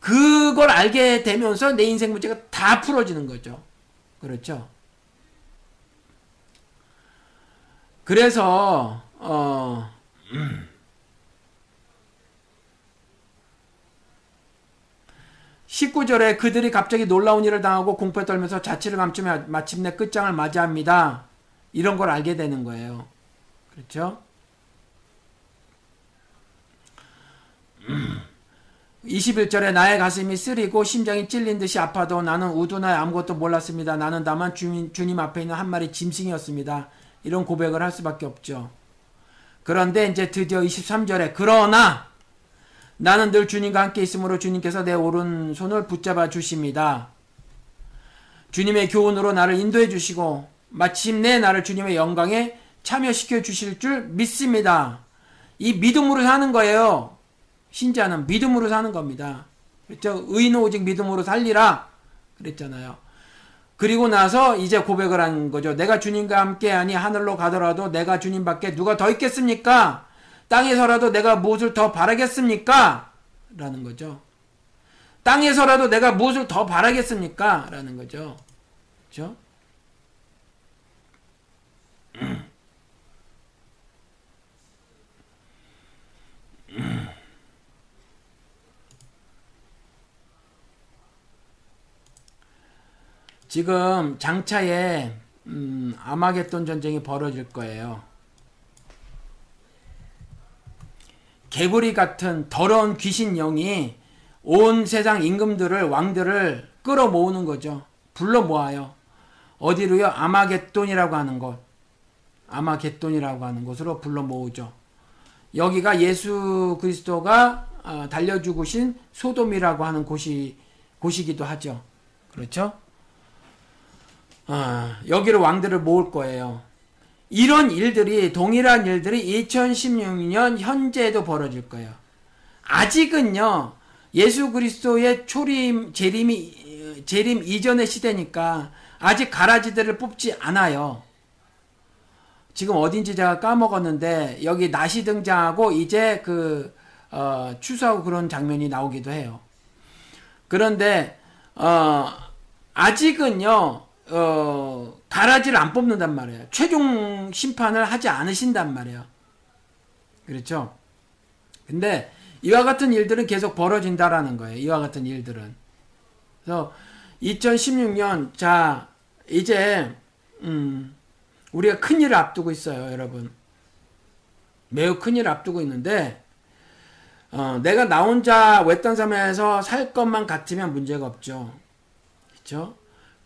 그걸 알게 되면서 내 인생 문제가 다 풀어지는 거죠. 그렇죠? 그래서 어 19절에 그들이 갑자기 놀라운 일을 당하고 공포에 떨면서 자취를 감추며 마침내 끝장을 맞이합니다. 이런 걸 알게 되는 거예요. 그렇죠? 21절에 나의 가슴이 쓰리고 심장이 찔린 듯이 아파도 나는 우두나 아무것도 몰랐습니다. 나는 다만 주님, 주님 앞에 있는 한 마리 짐승이었습니다. 이런 고백을 할 수밖에 없죠. 그런데 이제 드디어 23절에 그러나 나는 늘 주님과 함께 있으므로 주님께서 내 오른손을 붙잡아 주십니다. 주님의 교훈으로 나를 인도해 주시고 마침내 나를 주님의 영광에 참여시켜 주실 줄 믿습니다. 이 믿음으로 사는 거예요. 신자는 믿음으로 사는 겁니다. 그렇죠? 의인 오직 믿음으로 살리라. 그랬잖아요. 그리고 나서 이제 고백을 한 거죠. 내가 주님과 함께 아니 하늘로 가더라도 내가 주님밖에 누가 더 있겠습니까? 땅에서라도 내가 무엇을 더 바라겠습니까? 라는 거죠. 땅에서라도 내가 무엇을 더 바라겠습니까? 라는 거죠. 그죠 지금 장차에 음, 아마겟돈 전쟁이 벌어질 거예요. 개구리 같은 더러운 귀신 영이 온 세상 임금들을 왕들을 끌어 모으는 거죠. 불러 모아요. 어디로요? 아마겟돈이라고 하는 곳. 아마겟돈이라고 하는 곳으로 불러 모으죠. 여기가 예수 그리스도가 어, 달려 죽으신 소돔이라고 하는 곳이 곳이기도 하죠. 그렇죠? 아, 여기로 왕들을 모을 거예요. 이런 일들이 동일한 일들이 2016년 현재에도 벌어질 거예요. 아직은요. 예수 그리스도의 초림 재림이 재림 이전의 시대니까 아직 가라지들을 뽑지 않아요. 지금 어딘지 제가 까먹었는데 여기 낫이 등장하고 이제 그 어, 추수하고 그런 장면이 나오기도 해요. 그런데 어, 아직은요 어, 가라지를 안 뽑는단 말이에요. 최종 심판을 하지 않으신단 말이에요. 그렇죠? 근데 이와 같은 일들은 계속 벌어진다라는 거예요. 이와 같은 일들은. 그래서 2016년 자 이제 음, 우리가 큰 일을 앞두고 있어요, 여러분. 매우 큰 일을 앞두고 있는데 어, 내가 나 혼자 외딴 섬에서 살 것만 같으면 문제가 없죠. 그렇죠?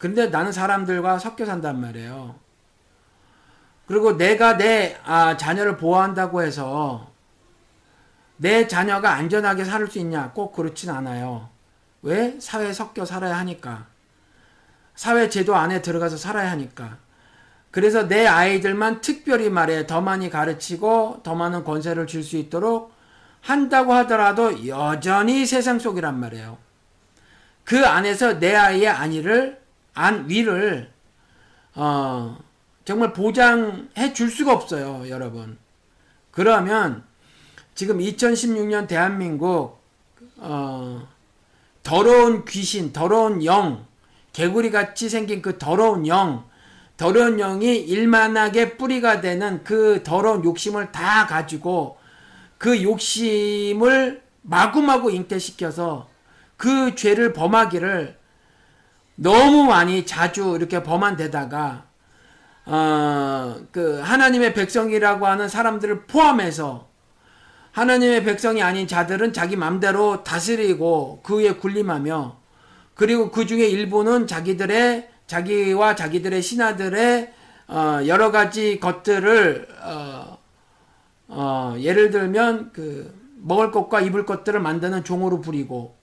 근데 나는 사람들과 섞여 산단 말이에요. 그리고 내가 내 아, 자녀를 보호한다고 해서 내 자녀가 안전하게 살 수 있냐? 꼭 그렇진 않아요. 왜? 사회에 섞여 살아야 하니까. 사회 제도 안에 들어가서 살아야 하니까. 그래서 내 아이들만 특별히 말해 더 많이 가르치고 더 많은 권세를 줄 수 있도록 한다고 하더라도 여전히 세상 속이란 말이에요. 그 안에서 내 아이의 안위를 안 위를 어, 정말 보장해 줄 수가 없어요, 여러분. 그러면 지금 2016년 대한민국 어, 더러운 귀신, 더러운 영, 개구리 같이 생긴 그 더러운 영, 더러운 영이 일만하게 뿌리가 되는 그 더러운 욕심을 다 가지고 그 욕심을 마구마구 잉태시켜서 그 죄를 범하기를 너무 많이 자주 이렇게 범한 데다가 어 그 하나님의 백성이라고 하는 사람들을 포함해서 하나님의 백성이 아닌 자들은 자기 맘대로 다스리고 그에 군림하며 그리고 그 중에 일부는 자기들의 자기와 자기들의 신하들의 어 여러 가지 것들을 어, 어 예를 들면 그 먹을 것과 입을 것들을 만드는 종으로 부리고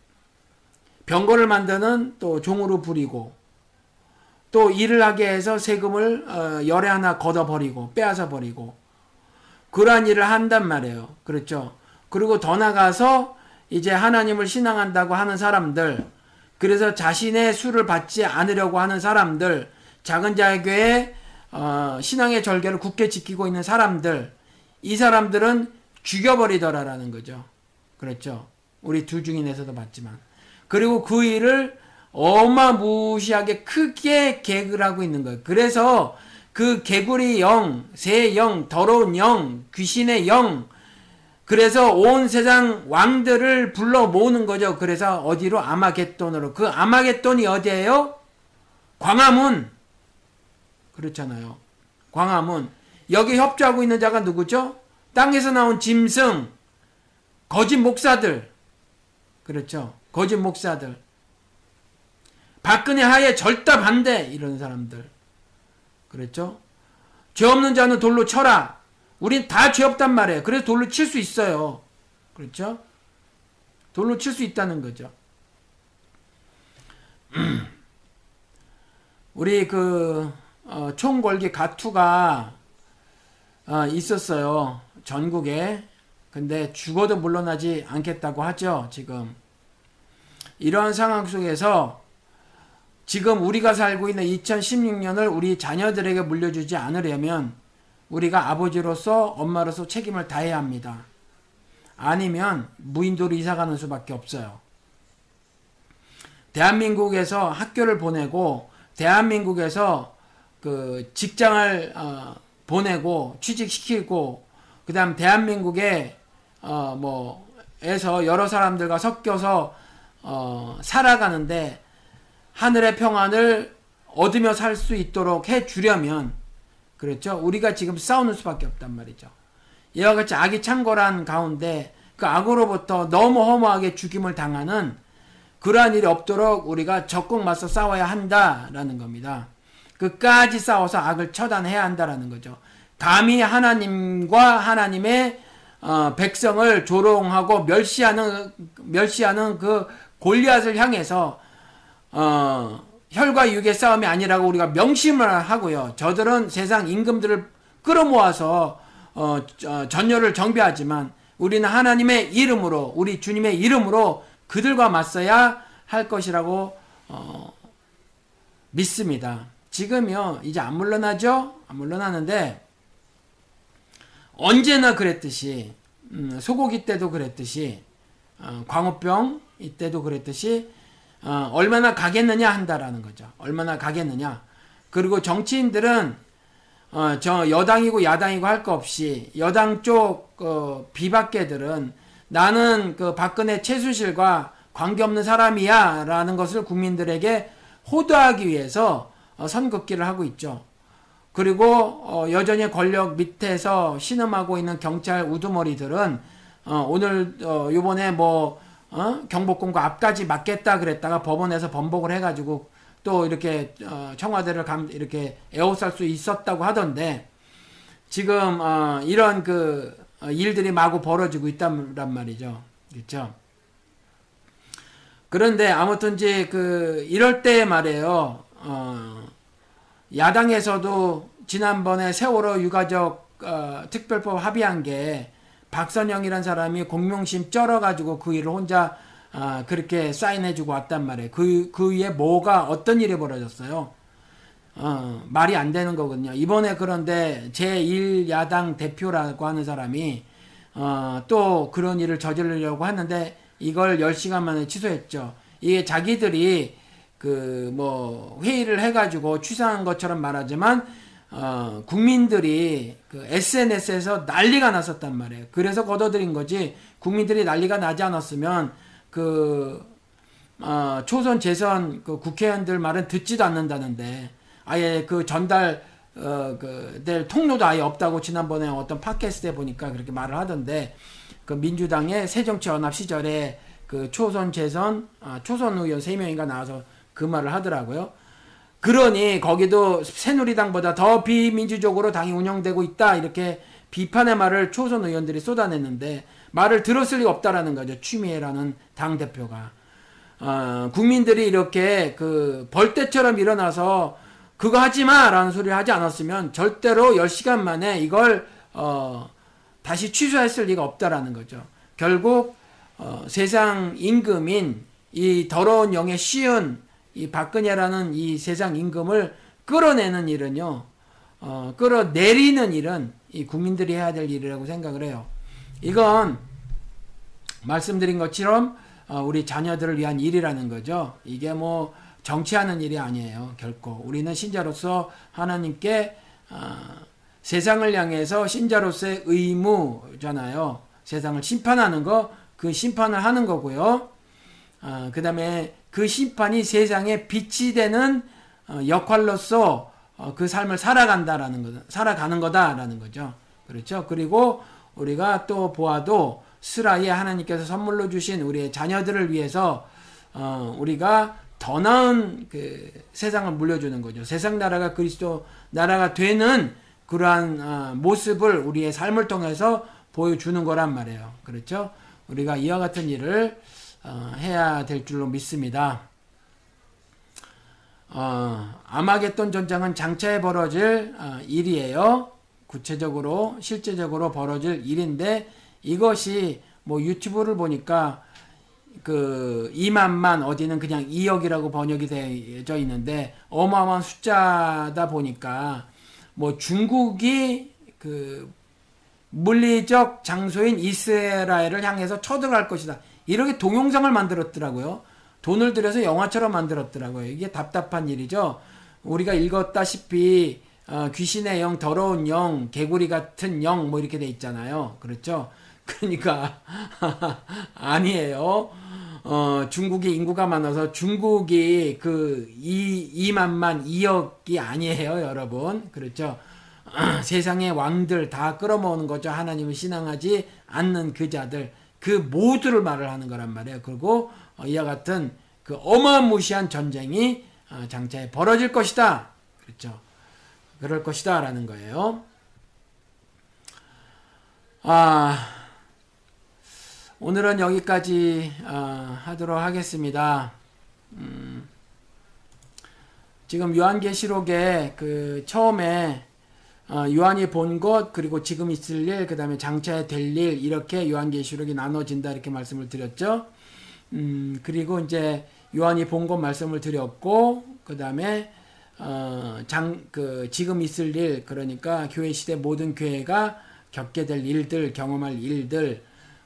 병거를 만드는 또 종으로 부리고 또 일을 하게 해서 세금을 어, 열에 하나 걷어버리고 빼앗아 버리고 그러한 일을 한단 말이에요. 그렇죠. 그리고 더 나가서 이제 하나님을 신앙한다고 하는 사람들, 그래서 자신의 수를 받지 않으려고 하는 사람들, 작은 자교회 어, 신앙의 절개를 굳게 지키고 있는 사람들, 이 사람들은 죽여버리더라라는 거죠. 그렇죠. 우리 두 중인에서도 봤지만. 그리고 그 일을 어마무시하게 크게 개그 하고 있는 거예요. 그래서 그 개구리 영, 새 영, 더러운 영, 귀신의 영, 그래서 온 세상 왕들을 불러 모으는 거죠. 그래서 어디로 아마겟돈으로. 그 아마겟돈이 어디예요? 광화문. 그렇잖아요. 광화문. 여기 협조하고 있는 자가 누구죠? 땅에서 나온 짐승, 거짓 목사들. 그렇죠. 거짓 목사들. 박근혜 하에 절대 반대 이런 사람들. 그랬죠? 죄 없는 자는 돌로 쳐라. 우린 다 죄 없단 말이에요. 그래서 돌로 칠 수 있어요. 그렇죠? 돌로 칠 수 있다는 거죠. 우리 그 어, 총궐기 가투가 어, 있었어요. 전국에. 근데 죽어도 물러나지 않겠다고 하죠. 지금. 이러한 상황 속에서 지금 우리가 살고 있는 2016년을 우리 자녀들에게 물려주지 않으려면 우리가 아버지로서 엄마로서 책임을 다해야 합니다. 아니면 무인도로 이사가는 수밖에 없어요. 대한민국에서 학교를 보내고 대한민국에서 그 직장을 어 보내고 취직시키고 그다음 대한민국에 어뭐 에서 여러 사람들과 섞여서 어 살아가는데 하늘의 평안을 얻으며 살 수 있도록 해 주려면 그렇죠. 우리가 지금 싸우는 수밖에 없단 말이죠. 이와 같이 악이 창궐한 가운데 그 악으로부터 너무 허무하게 죽임을 당하는 그러한 일이 없도록 우리가 적극 맞서 싸워야 한다라는 겁니다. 끝까지 싸워서 악을 처단해야 한다라는 거죠. 감히 하나님과 하나님의 어, 백성을 조롱하고 멸시하는 멸시하는 그 골리앗을 향해서 어, 혈과 육의 싸움이 아니라고 우리가 명심을 하고요. 저들은 세상 임금들을 끌어모아서 어, 어, 전열을 정비하지만 우리는 하나님의 이름으로 우리 주님의 이름으로 그들과 맞서야 할 것이라고 어, 믿습니다. 지금요 이제 안 물러나죠? 안 물러나는데 언제나 그랬듯이 음, 소고기 때도 그랬듯이 어, 광우병 이때도 그랬듯이 어, 얼마나 가겠느냐 한다라는 거죠. 얼마나 가겠느냐. 그리고 정치인들은 어, 저 여당이고 야당이고 할 거 없이 여당 쪽 어, 비박계들은 나는 그 박근혜 최수실과 관계없는 사람이야 라는 것을 국민들에게 호도하기 위해서 어, 선긋기를 하고 있죠. 그리고 어, 여전히 권력 밑에서 신음하고 있는 경찰 우두머리들은 어, 오늘 어, 요번에 뭐 어? 경복궁과 앞까지 맞겠다 그랬다가 법원에서 번복을 해가지고 또 이렇게 어, 청와대를 감 이렇게 에워쌀 수 있었다고 하던데 지금 어, 이런 그 어, 일들이 마구 벌어지고 있단 말이죠. 그렇죠? 그런데 아무튼 이제 그 이럴 때 말이에요. 어, 야당에서도 지난번에 세월호 유가족 어, 특별법 합의한 게 박선영이란 사람이 공명심 쩔어가지고 그 일을 혼자 아, 그렇게 사인해주고 왔단 말이에요. 그, 그 위에 뭐가, 어떤 일이 벌어졌어요? 어, 말이 안 되는 거거든요. 이번에 그런데 제1야당 대표라고 하는 사람이 어, 또 그런 일을 저지르려고 하는데 이걸 10시간 만에 취소했죠. 이게 자기들이 그 뭐 회의를 해가지고 취소한 것처럼 말하지만 어, 국민들이 그 SNS에서 난리가 났었단 말이에요. 그래서 걷어들인 거지 국민들이 난리가 나지 않았으면 그 어, 초선 재선 그 국회의원들 말은 듣지도 않는다는데 아예 그 전달 어, 그, 될 통로도 아예 없다고 지난번에 어떤 팟캐스트에 보니까 그렇게 말을 하던데, 그 민주당의 새정치연합 시절에 그 초선 재선, 아, 초선 의원 3명인가 나와서 그 말을 하더라고요. 그러니 거기도 새누리당보다 더 비민주적으로 당이 운영되고 있다. 이렇게 비판의 말을 초선 의원들이 쏟아냈는데, 말을 들었을 리가 없다라는 거죠. 추미애라는 당 대표가. 어, 국민들이 이렇게 그 벌떼처럼 일어나서 그거 하지 마! 라는 소리를 하지 않았으면 절대로 10시간 만에 이걸, 어, 다시 취소했을 리가 없다라는 거죠. 결국, 어, 세상 임금인 이 더러운 영에 쉬운 이 박근혜라는 이 세상 임금을 끌어내는 일은요, 어, 끌어내리는 일은 이 국민들이 해야 될 일이라고 생각을 해요. 이건 말씀드린 것처럼 어, 우리 자녀들을 위한 일이라는 거죠. 이게 뭐 정치하는 일이 아니에요. 결코 우리는 신자로서 하나님께 어, 세상을 향해서 신자로서의 의무잖아요. 세상을 심판하는 거, 그 심판을 하는 거고요. 어, 그 다음에 그 심판이 세상에 빛이 되는 어, 역할로서 어, 그 삶을 살아간다라는 거, 살아가는 거다라는 거죠. 그렇죠. 그리고 우리가 또 보아도 스라에 하나님께서 선물로 주신 우리의 자녀들을 위해서 어, 우리가 더 나은 그 세상을 물려주는 거죠. 세상 나라가 그리스도 나라가 되는 그러한 어, 모습을 우리의 삶을 통해서 보여주는 거란 말이에요. 그렇죠? 우리가 이와 같은 일을 어, 해야 될 줄로 믿습니다. 어, 아마겟돈 전장은 장차에 벌어질 어, 일이에요. 구체적으로 실제적으로 벌어질 일인데 이것이 뭐 유튜브를 보니까 그 2만만 어디는 그냥 2억이라고 번역이 되어 있는데 어마어마한 숫자다 보니까 뭐 중국이 그 물리적 장소인 이스라엘을 향해서 쳐들어갈 것이다. 이렇게 동영상을 만들었더라고요. 돈을 들여서 영화처럼 만들었더라고요. 이게 답답한 일이죠. 우리가 읽었다시피 어, 귀신의 영, 더러운 영, 개구리 같은 영, 뭐 이렇게 돼 있잖아요. 그렇죠? 그러니까 아니에요. 어, 중국이 인구가 많아서 중국이 그 2, 2만만 2억이 아니에요, 여러분. 그렇죠? 세상의 왕들 다 끌어모으는 거죠. 하나님을 신앙하지 않는 그 자들. 그 모두를 말을 하는 거란 말이에요. 그리고 어, 이와 같은 그 어마무시한 전쟁이 어, 장차에 벌어질 것이다. 그렇죠? 그럴 것이다. 라는 거예요. 아, 오늘은 여기까지 어, 하도록 하겠습니다. 음, 지금 요한계시록에 그 처음에 어, 요한이 본 것 그리고 지금 있을 일 그 다음에 장차에 될 일 이렇게 요한계시록이 나눠진다 이렇게 말씀을 드렸죠. 음, 그리고 이제 요한이 본 것 말씀을 드렸고 그 다음에 어, 장, 그, 지금 있을 일, 그러니까 교회 시대 모든 교회가 겪게 될 일들, 경험할 일들,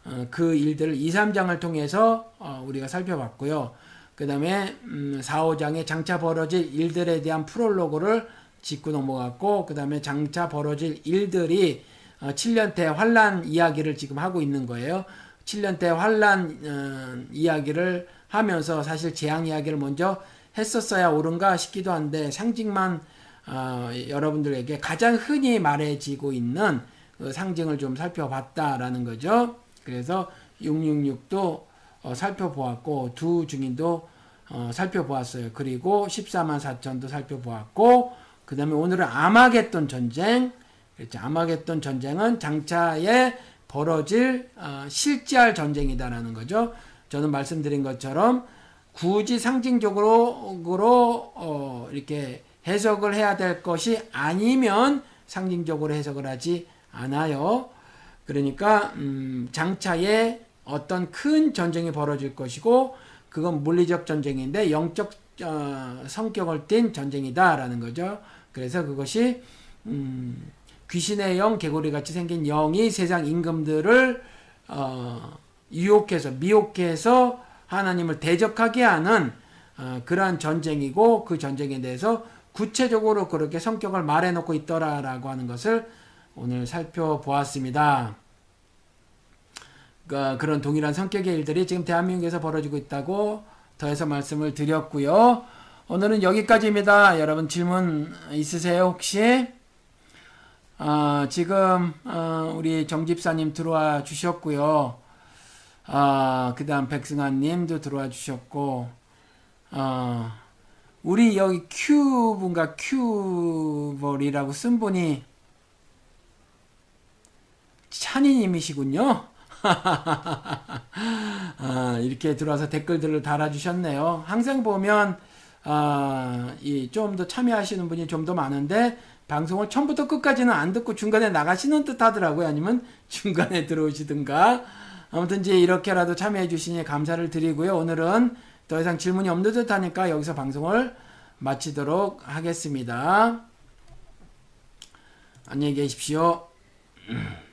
어, 그 일들을 2, 3장을 통해서 어, 우리가 살펴봤고요. 그 다음에 음, 4, 5장에 장차 벌어질 일들에 대한 프롤로그를 짚고 넘어갔고 그 다음에 장차 벌어질 일들이 어, 7년대 환란 이야기를 지금 하고 있는 거예요. 7년대 환란 어, 이야기를 하면서 사실 재앙 이야기를 먼저 했었어야 옳은가 싶기도 한데 상징만 어, 여러분들에게 가장 흔히 말해지고 있는 그 상징을 좀 살펴봤다라는 거죠. 그래서 666도 어, 살펴보았고 두 증인도 어, 살펴보았어요. 그리고 14만 4천도 살펴보았고 그 다음에 오늘은 아마겟돈 전쟁 그렇죠. 아마겟돈 전쟁은 장차에 벌어질 어, 실제할 전쟁이다라는 거죠. 저는 말씀드린 것처럼 굳이 상징적으로 어, 이렇게 해석을 해야 될 것이 아니면 상징적으로 해석을 하지 않아요. 그러니까 음, 장차에 어떤 큰 전쟁이 벌어질 것이고 그건 물리적 전쟁인데 영적 어, 성격을 띤 전쟁이다라는 거죠. 그래서 그것이 음, 귀신의 영, 개구리 같이 생긴 영이 세상 임금들을 어, 유혹해서 미혹해서 하나님을 대적하게 하는 어, 그러한 전쟁이고 그 전쟁에 대해서 구체적으로 그렇게 성격을 말해놓고 있더라라고 하는 것을 오늘 살펴보았습니다. 그, 그런 동일한 성격의 일들이 지금 대한민국에서 벌어지고 있다고 더해서 말씀을 드렸고요. 오늘은 여기까지입니다. 여러분 질문 있으세요 혹시? 어, 지금 어, 우리 정집사님 들어와 주셨고요. 어, 그 다음 백승환님도 들어와 주셨고 어, 우리 여기 큐분가 큐벌이라고 쓴 분이 찬이님이시군요. 아, 이렇게 들어와서 댓글들을 달아주셨네요. 항상 보면 아, 좀 더 참여하시는 분이 좀 더 많은데 방송을 처음부터 끝까지는 안 듣고 중간에 나가시는 듯 하더라고요. 아니면 중간에 들어오시든가. 아무튼 이제 이렇게라도 참여해 주시니 감사를 드리고요. 오늘은 더 이상 질문이 없는 듯 하니까 여기서 방송을 마치도록 하겠습니다. 안녕히 계십시오.